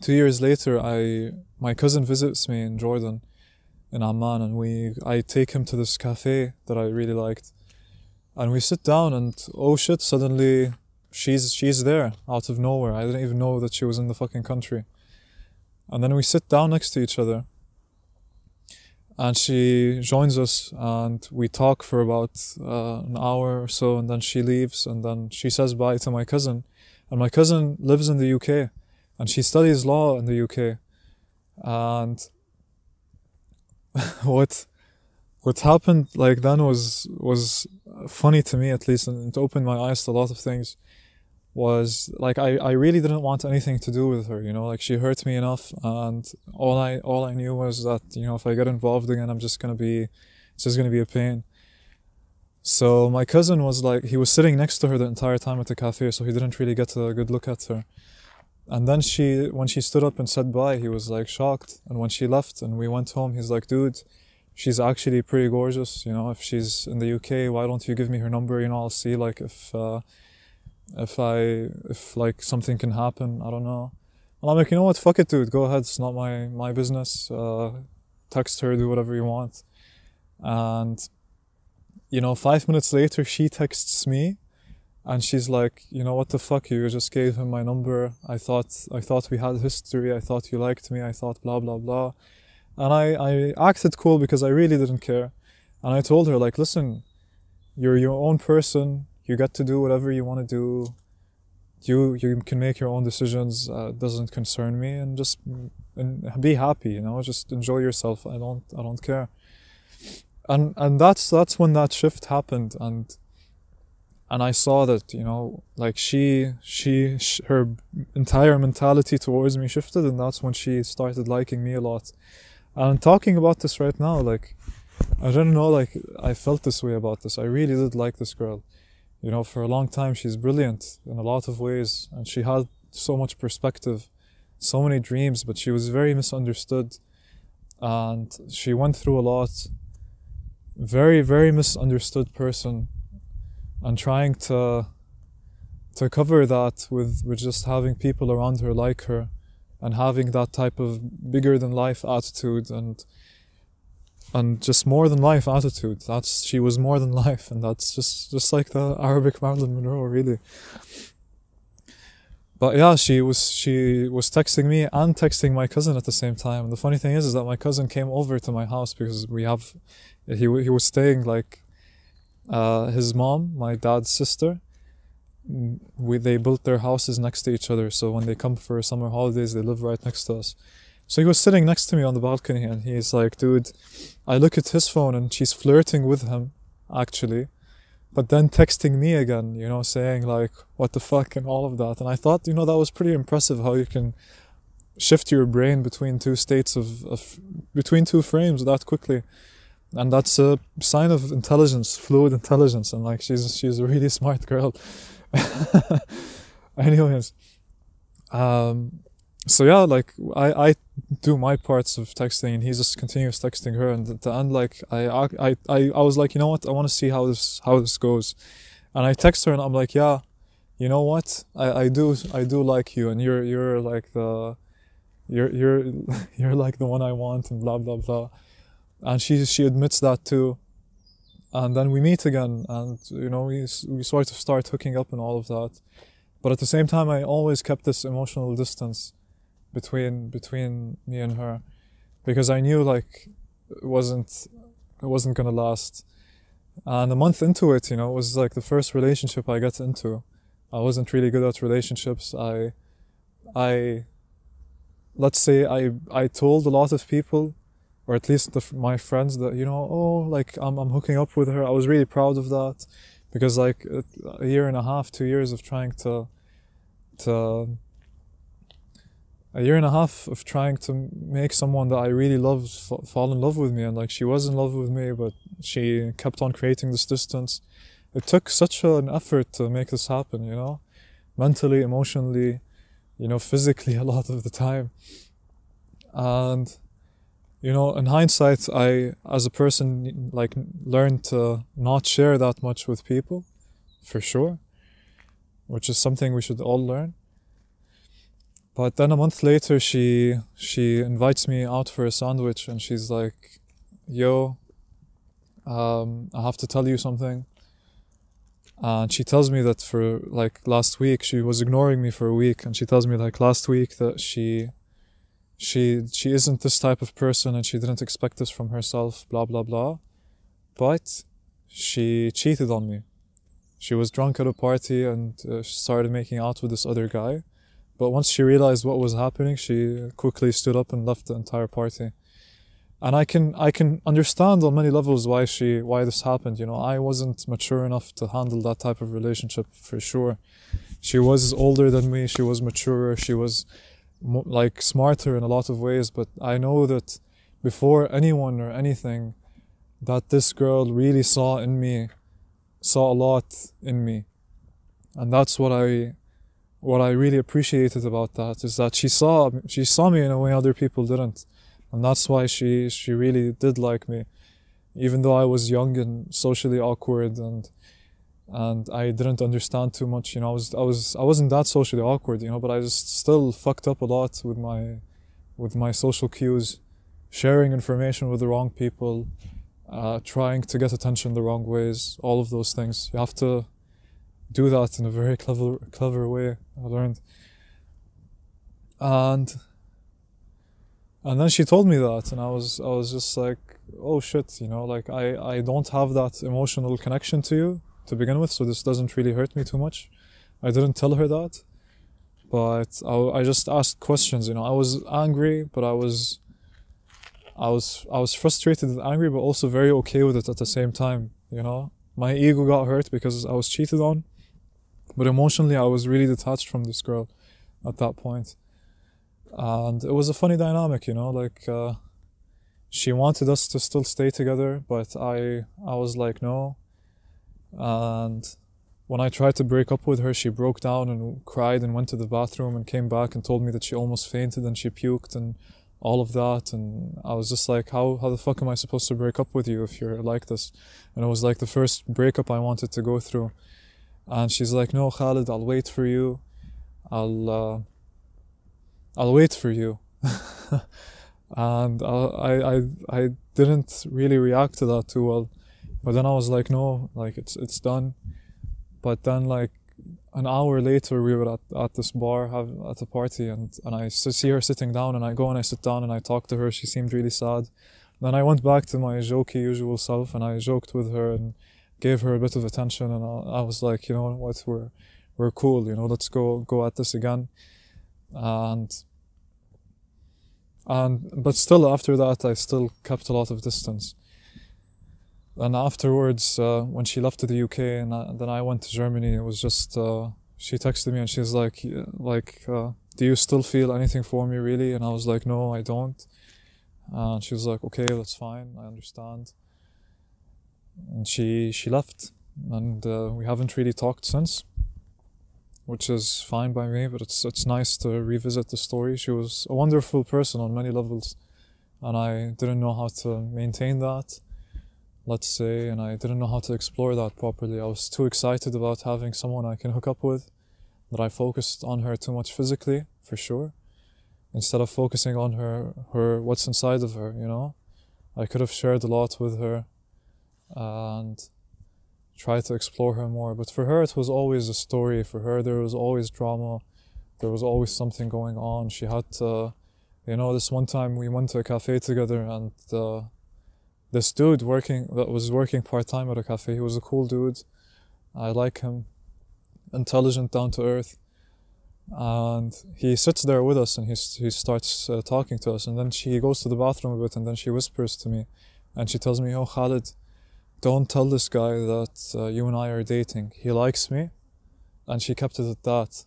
two years later, I my cousin visits me in Jordan, in Amman, and we I take him to this cafe that I really liked, and we sit down and oh shit, suddenly she's she's there out of nowhere. I didn't even know that she was in the fucking country. And then we sit down next to each other, and she joins us and we talk for about uh, an hour or so. And then she leaves and then she says bye to my cousin. And my cousin lives in the UK and she studies law in the UK and what what happened like then was was funny to me at least and it opened my eyes to a lot of things was like I, I really didn't want anything to do with her you know? Like she hurt me enough and all i all i knew was that you know if i get involved again i'm just gonna be it's just gonna be a pain. So my cousin was like he was sitting next to her the entire time at the cafe so he didn't really get a good look at her. And then she when she stood up and said bye he was like shocked. And when she left and we went home he's like dude she's actually pretty gorgeous you know if she's in the uk why don't you give me her number you know i'll see like if uh, if I if like something can happen, I don't know. And I'm like, you know what, fuck it, dude. Go ahead. It's not my my business. Uh, text her, do whatever you want. And you know, five minutes later, she texts me and she's like, you know what the fuck? You just gave him my number. I thought I thought we had history. I thought you liked me. I thought blah blah blah, and I I acted cool because I really didn't care, and I told her like, listen, you're your own person. You get to do whatever you want to do. You you can make your own decisions. Uh, doesn't concern me, and just and be happy. You know, just enjoy yourself. I don't I don't care. And and that's that's when that shift happened, and and I saw that you know like she she sh- her entire mentality towards me shifted, and that's when she started liking me a lot. And talking about this right now, like I don't know, like I felt this way about this. I really did like this girl. You know, for a long time she's brilliant in a lot of ways, and she had so much perspective, so many dreams, but she was very misunderstood, and she went through a lot. Very very misunderstood person and trying to to cover that with with just having people around her like her and having that type of bigger than life attitude and and just more than life attitude. That's she was more than life and that's just just like the arabic marilyn monroe really. But yeah she was she was texting me and texting my cousin at the same time. And the funny thing is is that my cousin came over to my house because we have he, he was staying like uh, his mom, my dad's sister, we they built their houses next to each other. So when they come for summer holidays, they live right next to us. So he was sitting next to me on the balcony, and he's like, "Dude," I look at his phone, and she's flirting with him, actually, but then texting me again, you know, saying like, "What the fuck" and all of that. And I thought, you know, that was pretty impressive how you can shift your brain between two states of, of between two frames that quickly and that's a sign of intelligence, fluid intelligence, and like she's she's a really smart girl. Anyways, um, so yeah, like I I do my parts of texting, and he just continues texting her, and at the end, like I I I I was like, you know what, I want to see how this how this goes, and I text her, and I'm like, yeah, you know what, I I do I do like you, and you're you're like the you're you're you're like the one I want, and blah blah blah. And she she admits that too and then we meet again and you know we, we sort of start hooking up and all of that. But at the same time i always kept this emotional distance between between me and her because i knew like it wasn't it wasn't gonna last. And a month into it you know it was like the first relationship i got into. I wasn't really good at relationships. I i let's say i i told a lot of people or at least the, my friends that you know oh like I'm, I'm hooking up with her. I was really proud of that because like a year and a half two years of trying to to a year and a half of trying to make someone that i really loved f- fall in love with me. And like she was in love with me but she kept on creating this distance. It took such an effort to make this happen you know mentally emotionally you know physically a lot of the time. And you know in hindsight i as a person like learned to not share that much with people for sure which is something we should all learn. But then a month later she she invites me out for a sandwich and she's like yo um, i have to tell you something. And she tells me that for like last week she was ignoring me for a week and she tells me like last week that she she she isn't this type of person and she didn't expect this from herself blah blah blah. But she cheated on me. She was drunk at a party and uh, started making out with this other guy. But once she realized what was happening she quickly stood up and left the entire party. And i can i can understand on many levels why she why this happened you know. I wasn't mature enough to handle that type of relationship for sure. She was older than me she was mature she was like smarter in a lot of ways but i know that before anyone or anything that this girl really saw in me saw a lot in me. And that's what i what i really appreciated about that is that she saw she saw me in a way other people didn't. And that's why she she really did like me even though i was young and socially awkward and and I didn't understand too much. You know, I was I was I wasn't that socially awkward, you know, but I just still fucked up a lot with my with my social cues, sharing information with the wrong people, uh, trying to get attention the wrong ways, all of those things. You have to do that in a very clever clever way. I learned, and and then she told me that, and I was I was just like, oh shit, you know, like I I don't have that emotional connection to you to begin with, so this doesn't really hurt me too much. I didn't tell her that, but I, I just asked questions. You know, I was angry, but I was I was I was frustrated and angry, but also very okay with it at the same time. You know, my ego got hurt because I was cheated on, but emotionally I was really detached from this girl at that point, and it was a funny dynamic. You know, like uh, she wanted us to still stay together, but I I was like no, and when I tried to break up with her, she broke down and cried and went to the bathroom and came back and told me that she almost fainted and she puked and all of that. And I was just like how how the fuck am I supposed to break up with you if you're like this? And it was like the first breakup I wanted to go through. And she's like no Khalid I'll wait for you. I'll uh, I'll wait for you. And I, I I didn't really react to that too well but then I was like no like it's it's done but then like an hour later we were at, at this bar have, at a party and, and I see her sitting down and I go and I sit down and I talk to her. She seemed really sad. Then I went back to my jokey usual self and I joked with her and gave her a bit of attention and I, I was like, you know what, we're, we're cool, you know, let's go, go at this again. And, and, but still after that, I still kept a lot of distance and afterwards, uh, when she left to the UK and I, then I went to Germany, it was just uh, she texted me and she's like, like, uh, do you still feel anything for me, really? And I was like, no, I don't. And she was like, okay, that's fine, I understand. And she she left, and uh, we haven't really talked since, which is fine by me. But it's it's nice to revisit the story. She was a wonderful person on many levels, and I didn't know how to maintain that let's say, and I didn't know how to explore that properly. I was too excited about having someone I can hook up with that I focused on her too much physically, for sure, instead of focusing on her, her what's inside of her, you know. I could have shared a lot with her and tried to explore her more. But for her, it was always a story. For her, there was always drama. There was always something going on. She had to, you know, this one time we went to a cafe together and uh, this dude working that was working part time at a cafe. He was a cool dude. I like him, intelligent, down to earth, and he sits there with us and he he starts uh, talking to us. And then she goes to the bathroom a bit, and then she whispers to me, and she tells me, "Oh Khalid, don't tell this guy that uh, you and I are dating. He likes me," and she kept it at that.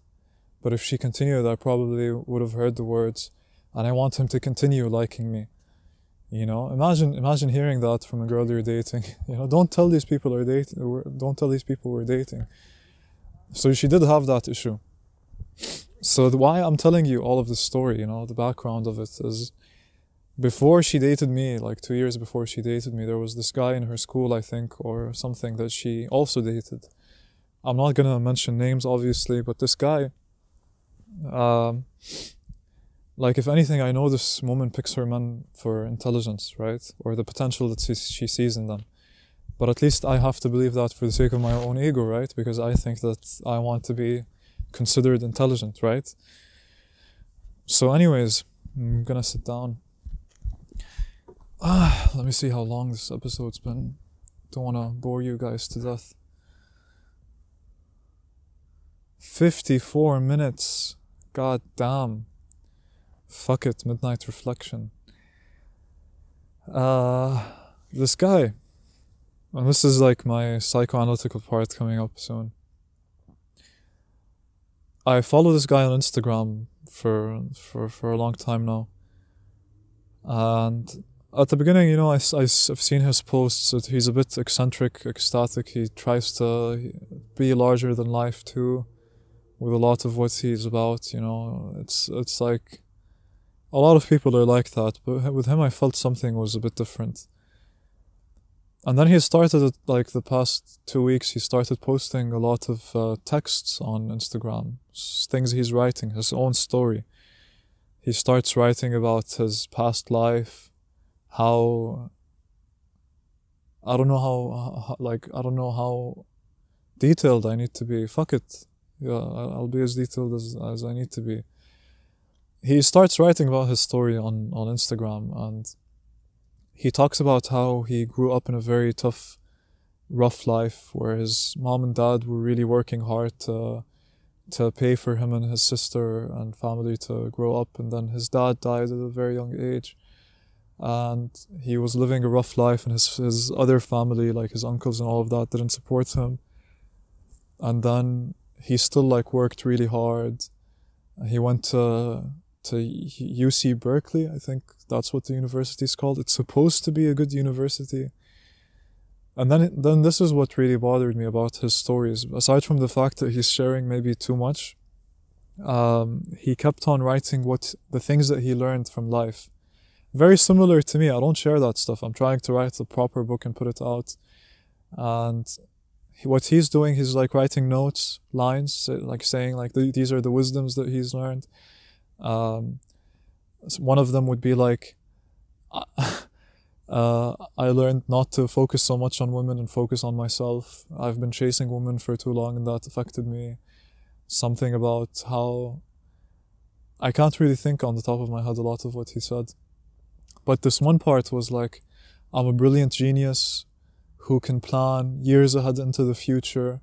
But if she continued, I probably would have heard the words, and I want him to continue liking me. You know, imagine imagine hearing that from a girl you're dating. You know, don't tell these people are dating. Don't tell these people we're dating. So she did have that issue. So why I'm telling you all of this story, you know, the background of it is, before she dated me, like two years before she dated me, there was this guy in her school, I think, or something that she also dated. I'm not gonna mention names, obviously, but this guy. Um, like if anything i know this woman picks her men for intelligence right? Or the potential that she sees in them. But at least i have to believe that for the sake of my own ego right? Because i think that i want to be considered intelligent right? So anyways i'm gonna sit down. Ah let me see how long this episode's been. Don't want to bore you guys to death. 54 minutes. God damn fuck it, midnight reflection. Uh, this guy, and this is like my psychoanalytical part coming up soon. I follow this guy on Instagram for for for a long time now, and at the beginning, you know, I, I, have seen his posts he's a bit eccentric, ecstatic. He tries to be larger than life too, with a lot of what he's about. You know, it's it's like a lot of people are like that, but with him, I felt something was a bit different. And then he started, like the past two weeks, he started posting a lot of uh, texts on Instagram, things he's writing, his own story. He starts writing about his past life, how. I don't know how, how like, I don't know how detailed I need to be. Fuck it. Yeah, I'll be as detailed as, as I need to be. He starts writing about his story on, on Instagram and he talks about how he grew up in a very tough, rough life where his mom and dad were really working hard to to pay for him and his sister and family to grow up and then his dad died at a very young age. And he was living a rough life and his his other family like his uncles and all of that didn't support him. And then he still like worked really hard. He went to to UC Berkeley I think that's what the university is called it's supposed to be a good university and then then this is what really bothered me about his stories aside from the fact that he's sharing maybe too much um, he kept on writing what the things that he learned from life very similar to me. I don't share that stuff. I'm trying to write a proper book and put it out. And what he's doing, he's like writing notes, lines, like saying like these are the wisdoms that he's learned. Um, one of them would be like, uh, I learned not to focus so much on women and focus on myself. I've been chasing women for too long, and that affected me. Something about how I can't really think on the top of my head a lot of what he said. But this one part was like, I'm a brilliant genius who can plan years ahead into the future.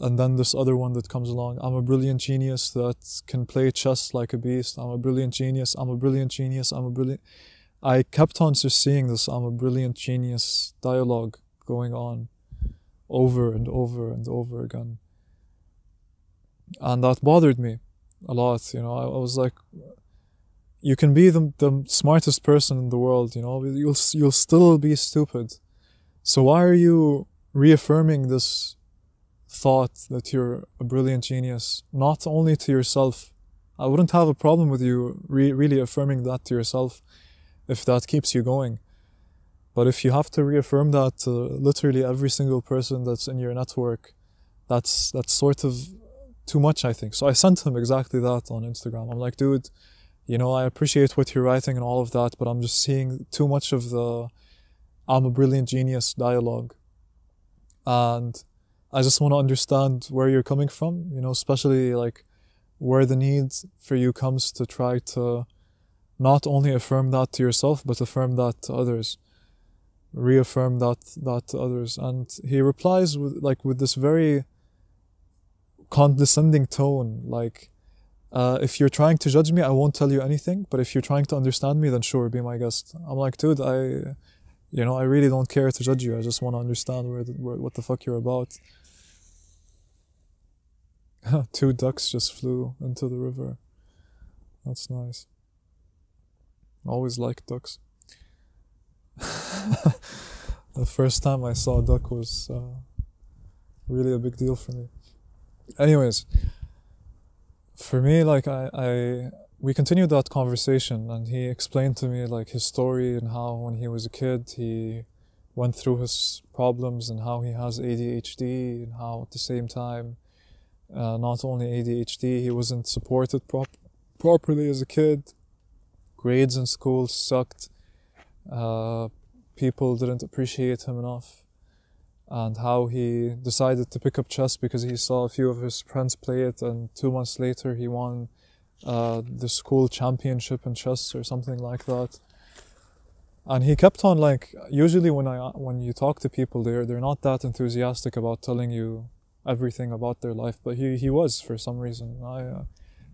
And then this other one that comes along, I'm a brilliant genius that can play chess like a beast. I'm a brilliant genius. I'm a brilliant genius. I'm a brilliant. I kept on just seeing this I'm a brilliant genius dialogue going on over and over and over again. And that bothered me a lot. You know, I, I was like, you can be the, the smartest person in the world, you know, you'll, you'll still be stupid. So why are you reaffirming this thought that you're a brilliant genius, not only to yourself? I wouldn't have a problem with you re- really affirming that to yourself if that keeps you going. But if you have to reaffirm that to literally every single person that's in your network, that's that's sort of too much, I think. So I sent him exactly that on Instagram. I'm like, dude, you know, I appreciate what you're writing and all of that, but I'm just seeing too much of the I'm a brilliant genius dialogue. And I just want to understand where you're coming from, you know, especially like where the need for you comes to try to not only affirm that to yourself, but affirm that to others. Reaffirm that that to others. And he replies with like with this very condescending tone, like uh, if you're trying to judge me, I won't tell you anything. But if you're trying to understand me, then sure, be my guest. I'm like, dude, I, you know, I really don't care to judge you. I just want to understand where, the, where what the fuck you're about. Two ducks just flew into the river. That's nice. Always liked ducks. the first time I saw a duck was uh, really a big deal for me. Anyways, for me, like I, I, we continued that conversation, and he explained to me like his story and how when he was a kid he went through his problems and how he has ADHD and how at the same time, uh, not only ADHD, he wasn't supported prop- properly as a kid. Grades in school sucked. Uh, people didn't appreciate him enough and how he decided to pick up chess because he saw a few of his friends play it, and two months later he won uh, the school championship in chess or something like that. And he kept on like usually when I when you talk to people, they're they're not that enthusiastic about telling you everything about their life, but he he was for some reason. I uh,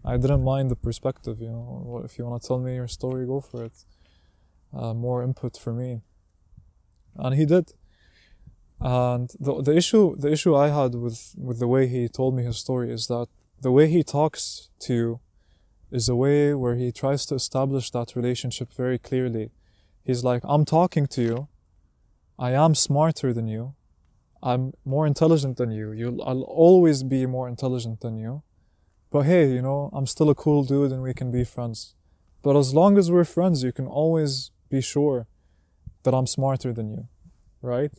I didn't mind the perspective. You know, if you want to tell me your story, go for it. Uh, more input for me, and he did and the the issue the issue I had with with the way he told me his story is that the way he talks to you is a way where he tries to establish that relationship very clearly. He's like, I'm talking to you. I am smarter than you. I'm more intelligent than you. You'll I'll always be more intelligent than you. But hey, you know, I'm still a cool dude and we can be friends. But as long as we're friends, you can always be sure that I'm smarter than you. Right?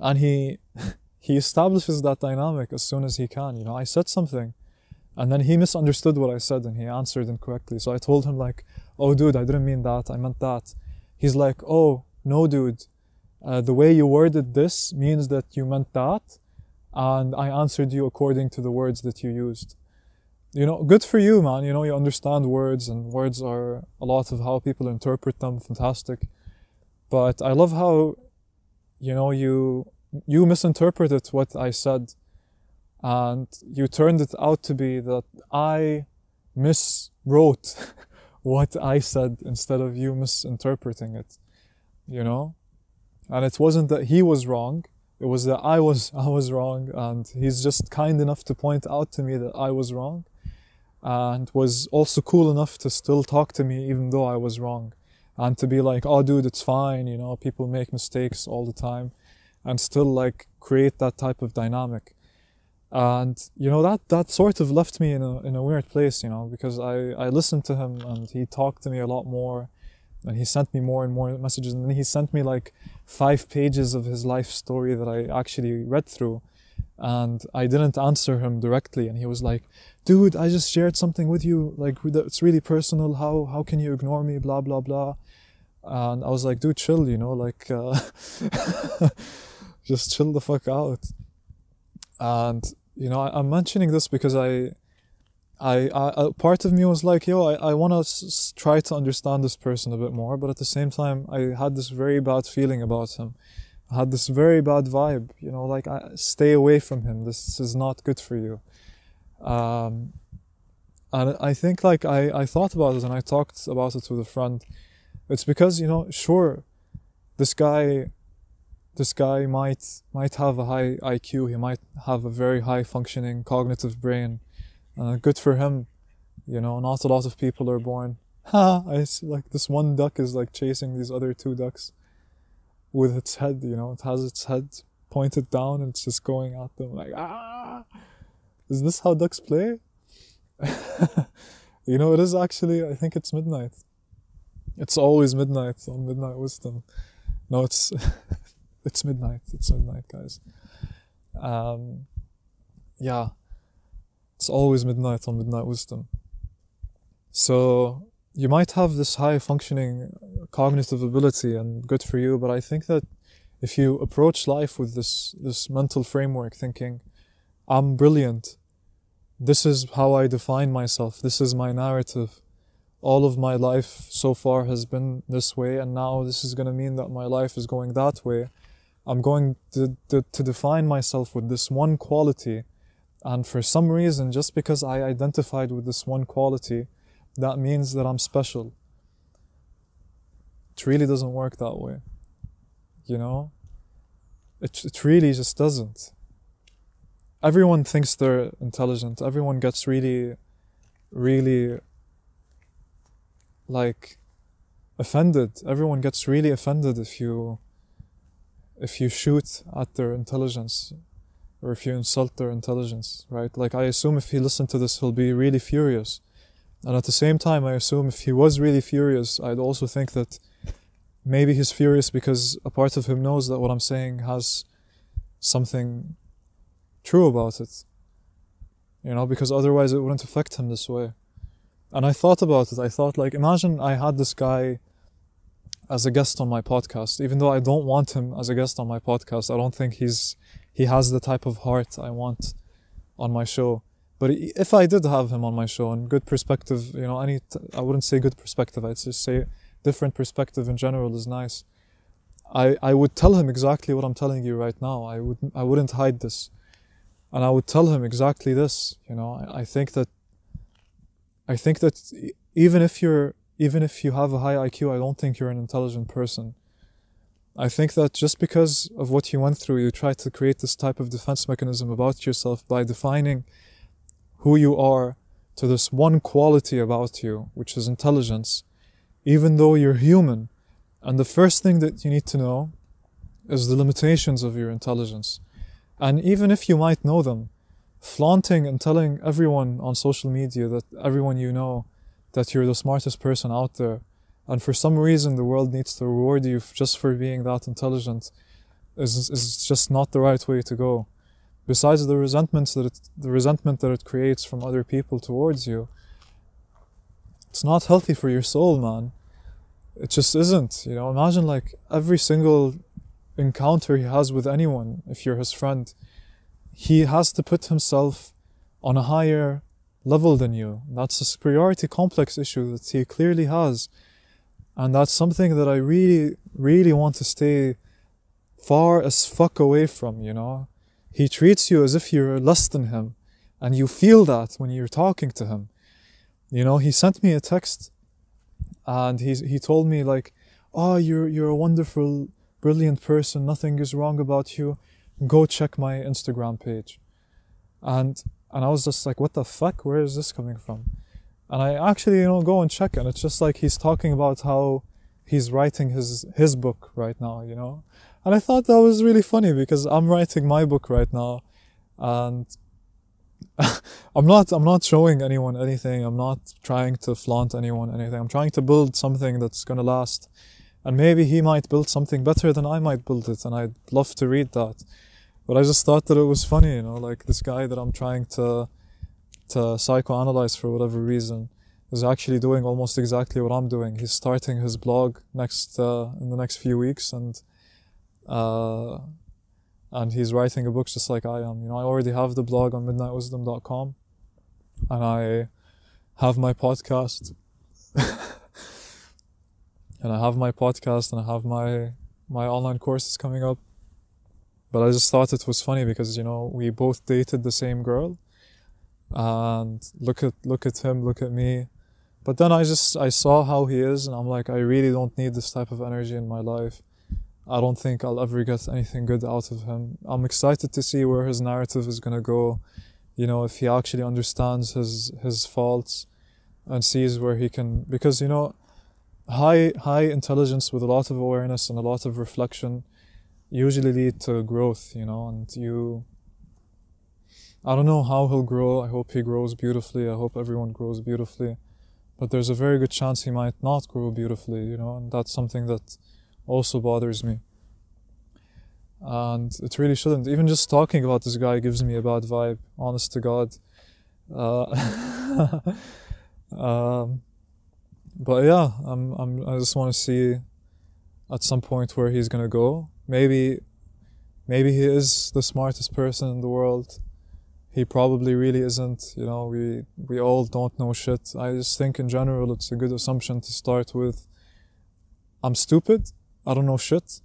and he he establishes that dynamic as soon as he can you know i said something and then he misunderstood what i said and he answered incorrectly so i told him like oh dude i didn't mean that i meant that he's like oh no dude uh, the way you worded this means that you meant that and I answered you according to the words that you used. You know, good for you, man. You know, you understand words, and words are a lot of how people interpret them. Fantastic. But I love how, you know, you you misinterpreted what I said, and you turned it out to be that I miswrote what I said instead of you misinterpreting it. You know, and it wasn't that he was wrong it was that I was I was wrong, and he's just kind enough to point out to me that I was wrong, and was also cool enough to still talk to me even though I was wrong, and to be like, "Oh, dude, it's fine," you know, people make mistakes all the time, and still like create that type of dynamic, and you know that that sort of left me in a in a weird place, you know, because I I listened to him and he talked to me a lot more and he sent me more and more messages. And then he sent me like five pages of his life story that i actually read through. And i didn't answer him directly. And he was like dude i just shared something with you. Like it's really personal. How how can you ignore me? Blah blah blah. And i was like dude chill you know like uh, just chill the fuck out. And you know I, i'm mentioning this because i I, I part of me was like, yo, I, I want to s- try to understand this person a bit more, but at the same time, I had this very bad feeling about him. I had this very bad vibe, you know, like I, stay away from him. This is not good for you. Um, and I think like I, I thought about it and I talked about it with a friend. It's because you know, sure, this guy, this guy might might have a high IQ. He might have a very high functioning cognitive brain uh, good for him. You know, not a lot of people are born. Ha! I see, like this one duck is like chasing these other two ducks with its head. You know, it has its head pointed down and it's just going at them like ah. Is this how ducks play? you know, it is actually. I think it's midnight. It's always midnight on Midnight Wisdom. No, it's it's midnight. It's midnight, guys. Um, yeah it's always midnight on Midnight Wisdom. So you might have this high functioning cognitive ability and good for you, but I think that if you approach life with this, this mental framework thinking, I'm brilliant, this is how I define myself, this is my narrative, all of my life so far has been this way, and now this is going to mean that my life is going that way. I'm going to, to, to define myself with this one quality and for some reason, just because I identified with this one quality, that means that I'm special. It really doesn't work that way. You know? It, it really just doesn't. Everyone thinks they're intelligent. Everyone gets really, really like offended. Everyone gets really offended if you if you shoot at their intelligence or if you insult their intelligence, right? Like, I assume if he listened to this, he'll be really furious. And at the same time, I assume if he was really furious, I'd also think that maybe he's furious because a part of him knows that what I'm saying has something true about it. You know, because otherwise it wouldn't affect him this way. And I thought about it. I thought, like, imagine I had this guy as a guest on my podcast, even though I don't want him as a guest on my podcast. I don't think he's he has the type of heart I want on my show. But if I did have him on my show and good perspective, you know, any, I wouldn't say good perspective, I'd just say different perspective in general is nice. I, I would tell him exactly what I'm telling you right now. I would I wouldn't hide this. And I would tell him exactly this, you know. I, I think that I think that even if you're even if you have a high IQ, I don't think you're an intelligent person. I think that just because of what you went through, you try to create this type of defense mechanism about yourself by defining who you are to this one quality about you, which is intelligence, even though you're human. And the first thing that you need to know is the limitations of your intelligence. And even if you might know them, flaunting and telling everyone on social media that everyone you know that you're the smartest person out there and for some reason the world needs to reward you just for being that intelligent is is just not the right way to go besides the resentment that it, the resentment that it creates from other people towards you it's not healthy for your soul man it just isn't you know imagine like every single encounter he has with anyone if you're his friend he has to put himself on a higher level than you. That's a superiority complex issue that he clearly has. And that's something that I really, really want to stay far as fuck away from, you know? He treats you as if you're less than him. And you feel that when you're talking to him. You know, he sent me a text and he, he told me like, oh, you're, you're a wonderful, brilliant person. Nothing is wrong about you. Go check my Instagram page. And, and I was just like, what the fuck? Where is this coming from? And I actually, you know, go and check and it's just like he's talking about how he's writing his, his book right now, you know? And I thought that was really funny because I'm writing my book right now and I'm not I'm not showing anyone anything. I'm not trying to flaunt anyone anything. I'm trying to build something that's gonna last. And maybe he might build something better than I might build it, and I'd love to read that. But I just thought that it was funny, you know, like this guy that I'm trying to to psychoanalyze for whatever reason is actually doing almost exactly what I'm doing. He's starting his blog next uh, in the next few weeks, and uh, and he's writing a book just like I am. You know, I already have the blog on midnightwisdom.com and I have my podcast. and I have my podcast and I have my my online courses coming up. But I just thought it was funny because, you know, we both dated the same girl. And look at look at him, look at me. But then I just I saw how he is and I'm like, I really don't need this type of energy in my life. I don't think I'll ever get anything good out of him. I'm excited to see where his narrative is gonna go. You know, if he actually understands his his faults and sees where he can because you know, high high intelligence with a lot of awareness and a lot of reflection usually lead to growth, you know, and you I don't know how he'll grow. I hope he grows beautifully. I hope everyone grows beautifully. But there's a very good chance he might not grow beautifully, you know, and that's something that also bothers me. And it really shouldn't. Even just talking about this guy gives me a bad vibe, honest to God. Uh, um, but yeah, I'm, I'm, I just want to see at some point where he's gonna go. Maybe, maybe he is the smartest person in the world. He probably really isn't. You know, we we all don't know shit. I just think in general it's a good assumption to start with. I'm stupid I don't know shit.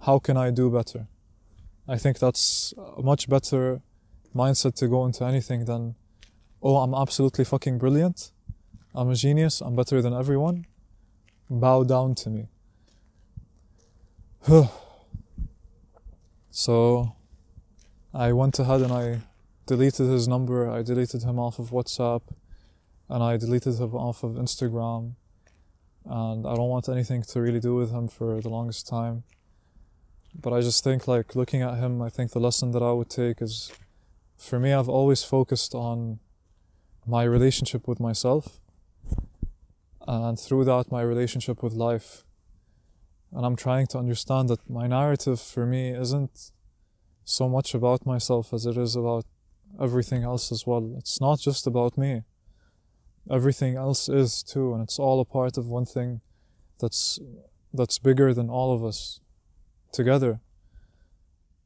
How can I do better? I think that's a much better mindset to go into anything than, oh, I'm absolutely fucking brilliant. I'm a genius. I'm better than everyone. Bow down to me. so I went ahead and I deleted his number. I deleted him off of WhatsApp and I deleted him off of Instagram and I don't want anything to really do with him for the longest time. But I just think, like, looking at him, I think the lesson that I would take is for me, I've always focused on my relationship with myself, and through that, my relationship with life. And I'm trying to understand that my narrative for me isn't so much about myself as it is about everything else as well. It's not just about me. Everything else is too and it's all a part of one thing that's that's bigger than all of us together.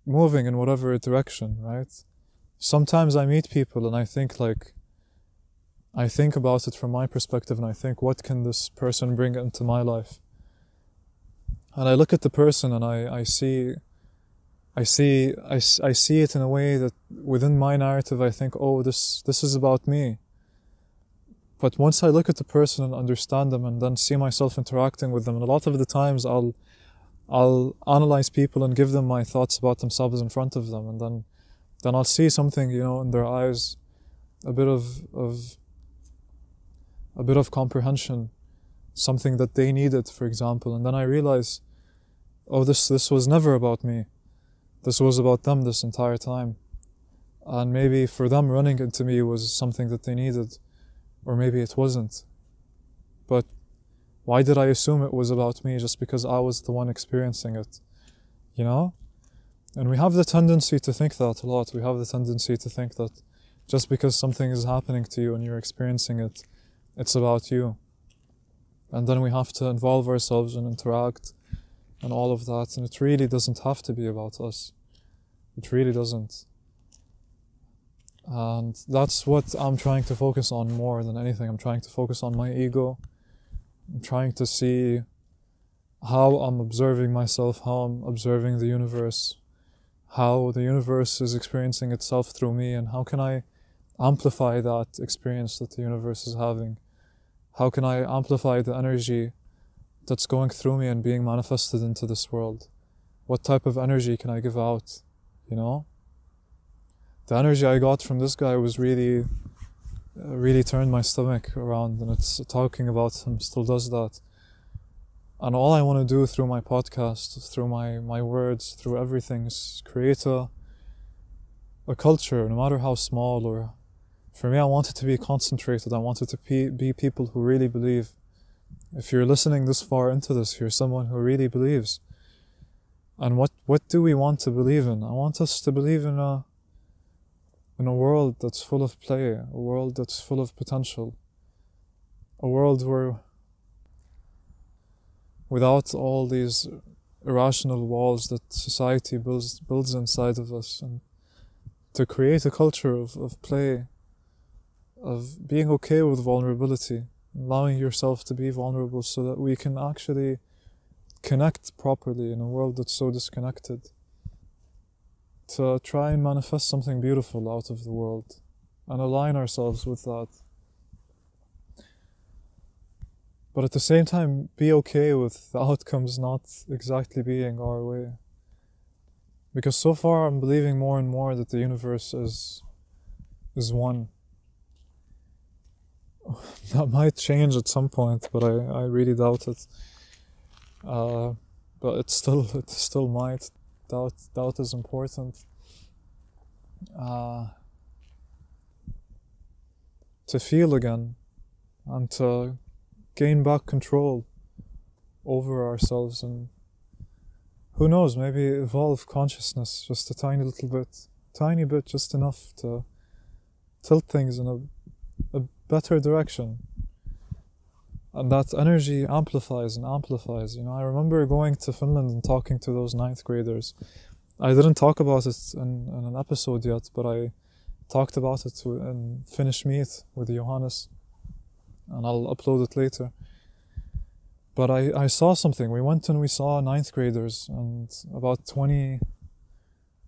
Moving in whatever direction right? Sometimes i meet people and i think like i think about it from my perspective and i think what can this person bring into my life? And i look at the person and i i see I see I, I see it in a way that within my narrative I think oh this this is about me but once I look at the person and understand them and then see myself interacting with them, and a lot of the times I'll I'll analyze people and give them my thoughts about themselves in front of them, and then then I'll see something, you know, in their eyes, a bit of of a bit of comprehension, something that they needed, for example, and then I realize, oh, this this was never about me. This was about them this entire time. And maybe for them running into me was something that they needed or maybe it wasn't. But why did I assume it was about me just because I was the one experiencing it? You know? And we have the tendency to think that a lot. We have the tendency to think that just because something is happening to you and you're experiencing it, it's about you. And then we have to involve ourselves and interact and all of that. And it really doesn't have to be about us. It really doesn't. And that's what I'm trying to focus on more than anything. I'm trying to focus on my ego. I'm trying to see how I'm observing myself, how I'm observing the universe, how the universe is experiencing itself through me, and how can I amplify that experience that the universe is having? How can I amplify the energy that's going through me and being manifested into this world? What type of energy can I give out? You know? The energy I got from this guy was really, uh, really turned my stomach around, and it's talking about him still does that. And all I want to do through my podcast, through my, my words, through everything is create a, a culture, no matter how small or for me, I want it to be concentrated. I want it to be, be people who really believe. If you're listening this far into this, you're someone who really believes. And what, what do we want to believe in? I want us to believe in a, in a world that's full of play, a world that's full of potential, a world where without all these irrational walls that society builds builds inside of us and to create a culture of, of play of being okay with vulnerability allowing yourself to be vulnerable so that we can actually connect properly in a world that's so disconnected. To try and manifest something beautiful out of the world and align ourselves with that. But at the same time be okay with the outcomes not exactly being our way. Because so far i'm believing more and more that the universe is is one that might change at some point but i, I really doubt it. Uh, but it still it still might. Doubt doubt is important. Uh, to feel again and to gain back control over ourselves and who knows, maybe evolve consciousness just a tiny little bit, tiny bit, just enough to tilt things in a, a better direction. And that energy amplifies and amplifies. You know, I remember going to Finland and talking to those ninth graders. I didn't talk about it in, in an episode yet, but I talked about it in Finnish Meet with Johannes and I'll upload it later. But I, I saw something. We went and we saw ninth graders and about 20,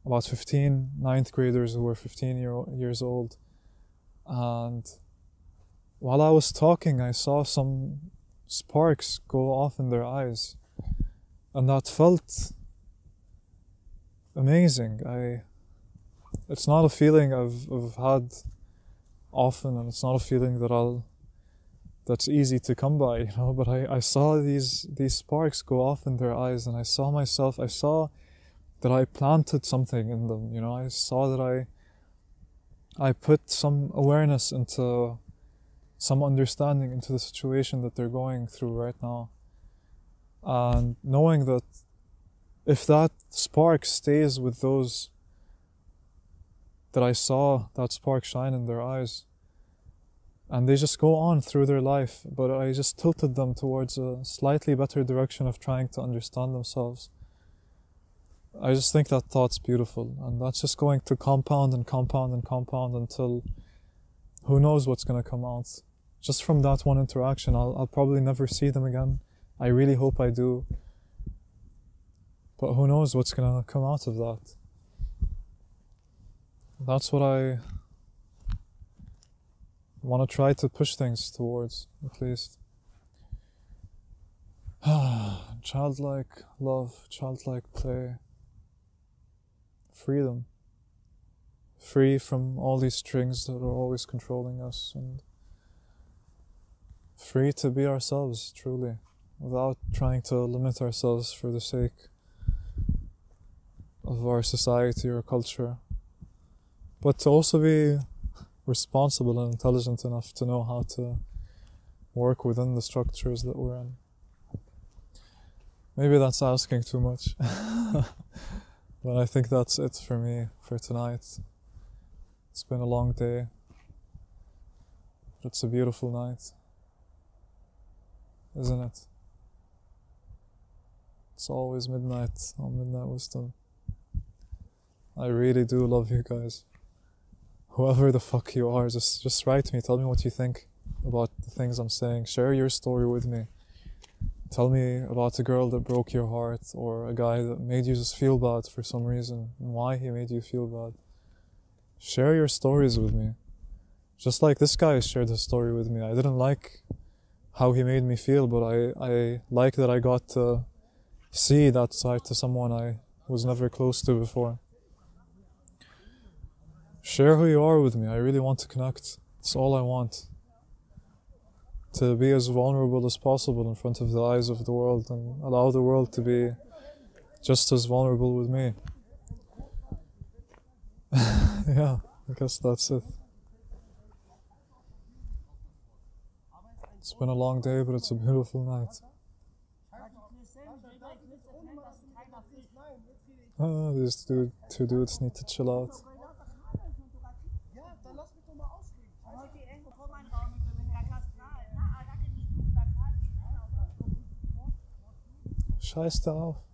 about 15 ninth graders who were 15 year, years old. And while I was talking, I saw some sparks go off in their eyes. And that felt amazing. I, it's not a feeling I've, I've had often, and it's not a feeling that I'll that's easy to come by, you know. But I, I saw these these sparks go off in their eyes, and I saw myself. I saw that I planted something in them, you know. I saw that I I put some awareness into some understanding into the situation that they're going through right now, and knowing that if that spark stays with those that I saw that spark shine in their eyes and they just go on through their life. But I just tilted them towards a slightly better direction of trying to understand themselves. I just think that thought's beautiful, and that's just going to compound and compound and compound until who knows what's going to come out. Just from that one interaction, I'll, I'll probably never see them again. I really hope I do. But who knows what's to come out of that. That's what I want to try to push things towards, at least. childlike love, childlike play, freedom. Free from all these strings that are always controlling us, and free to be ourselves, truly, without trying to limit ourselves for the sake of our society or culture, but to also be responsible and intelligent enough to know how to work within the structures that we're in. Maybe that's asking too much. but I think that's it for me for tonight. It's been a long day. But it's a beautiful night. Isn't it? It's always midnight on Midnight Wisdom. I really do love you guys. whoever the fuck you are, just just write me. Tell me what you think about the things I'm saying. Share your story with me. Tell me about a girl that broke your heart or a guy that made you just feel bad for some reason and why he made you feel bad. Share your stories with me. Just like this guy shared his story with me. I didn't like how he made me feel, but I, I like that I got to see that side to someone I was never close to before. Share who you are with me. I really want to connect. It's all I want. To be as vulnerable as possible in front of the eyes of the world and allow the world to be just as vulnerable with me. yeah, I guess that's it. It's been a long day, but it's a beautiful night. Ah, these two, two dudes need to chill out. Scheiß da auf.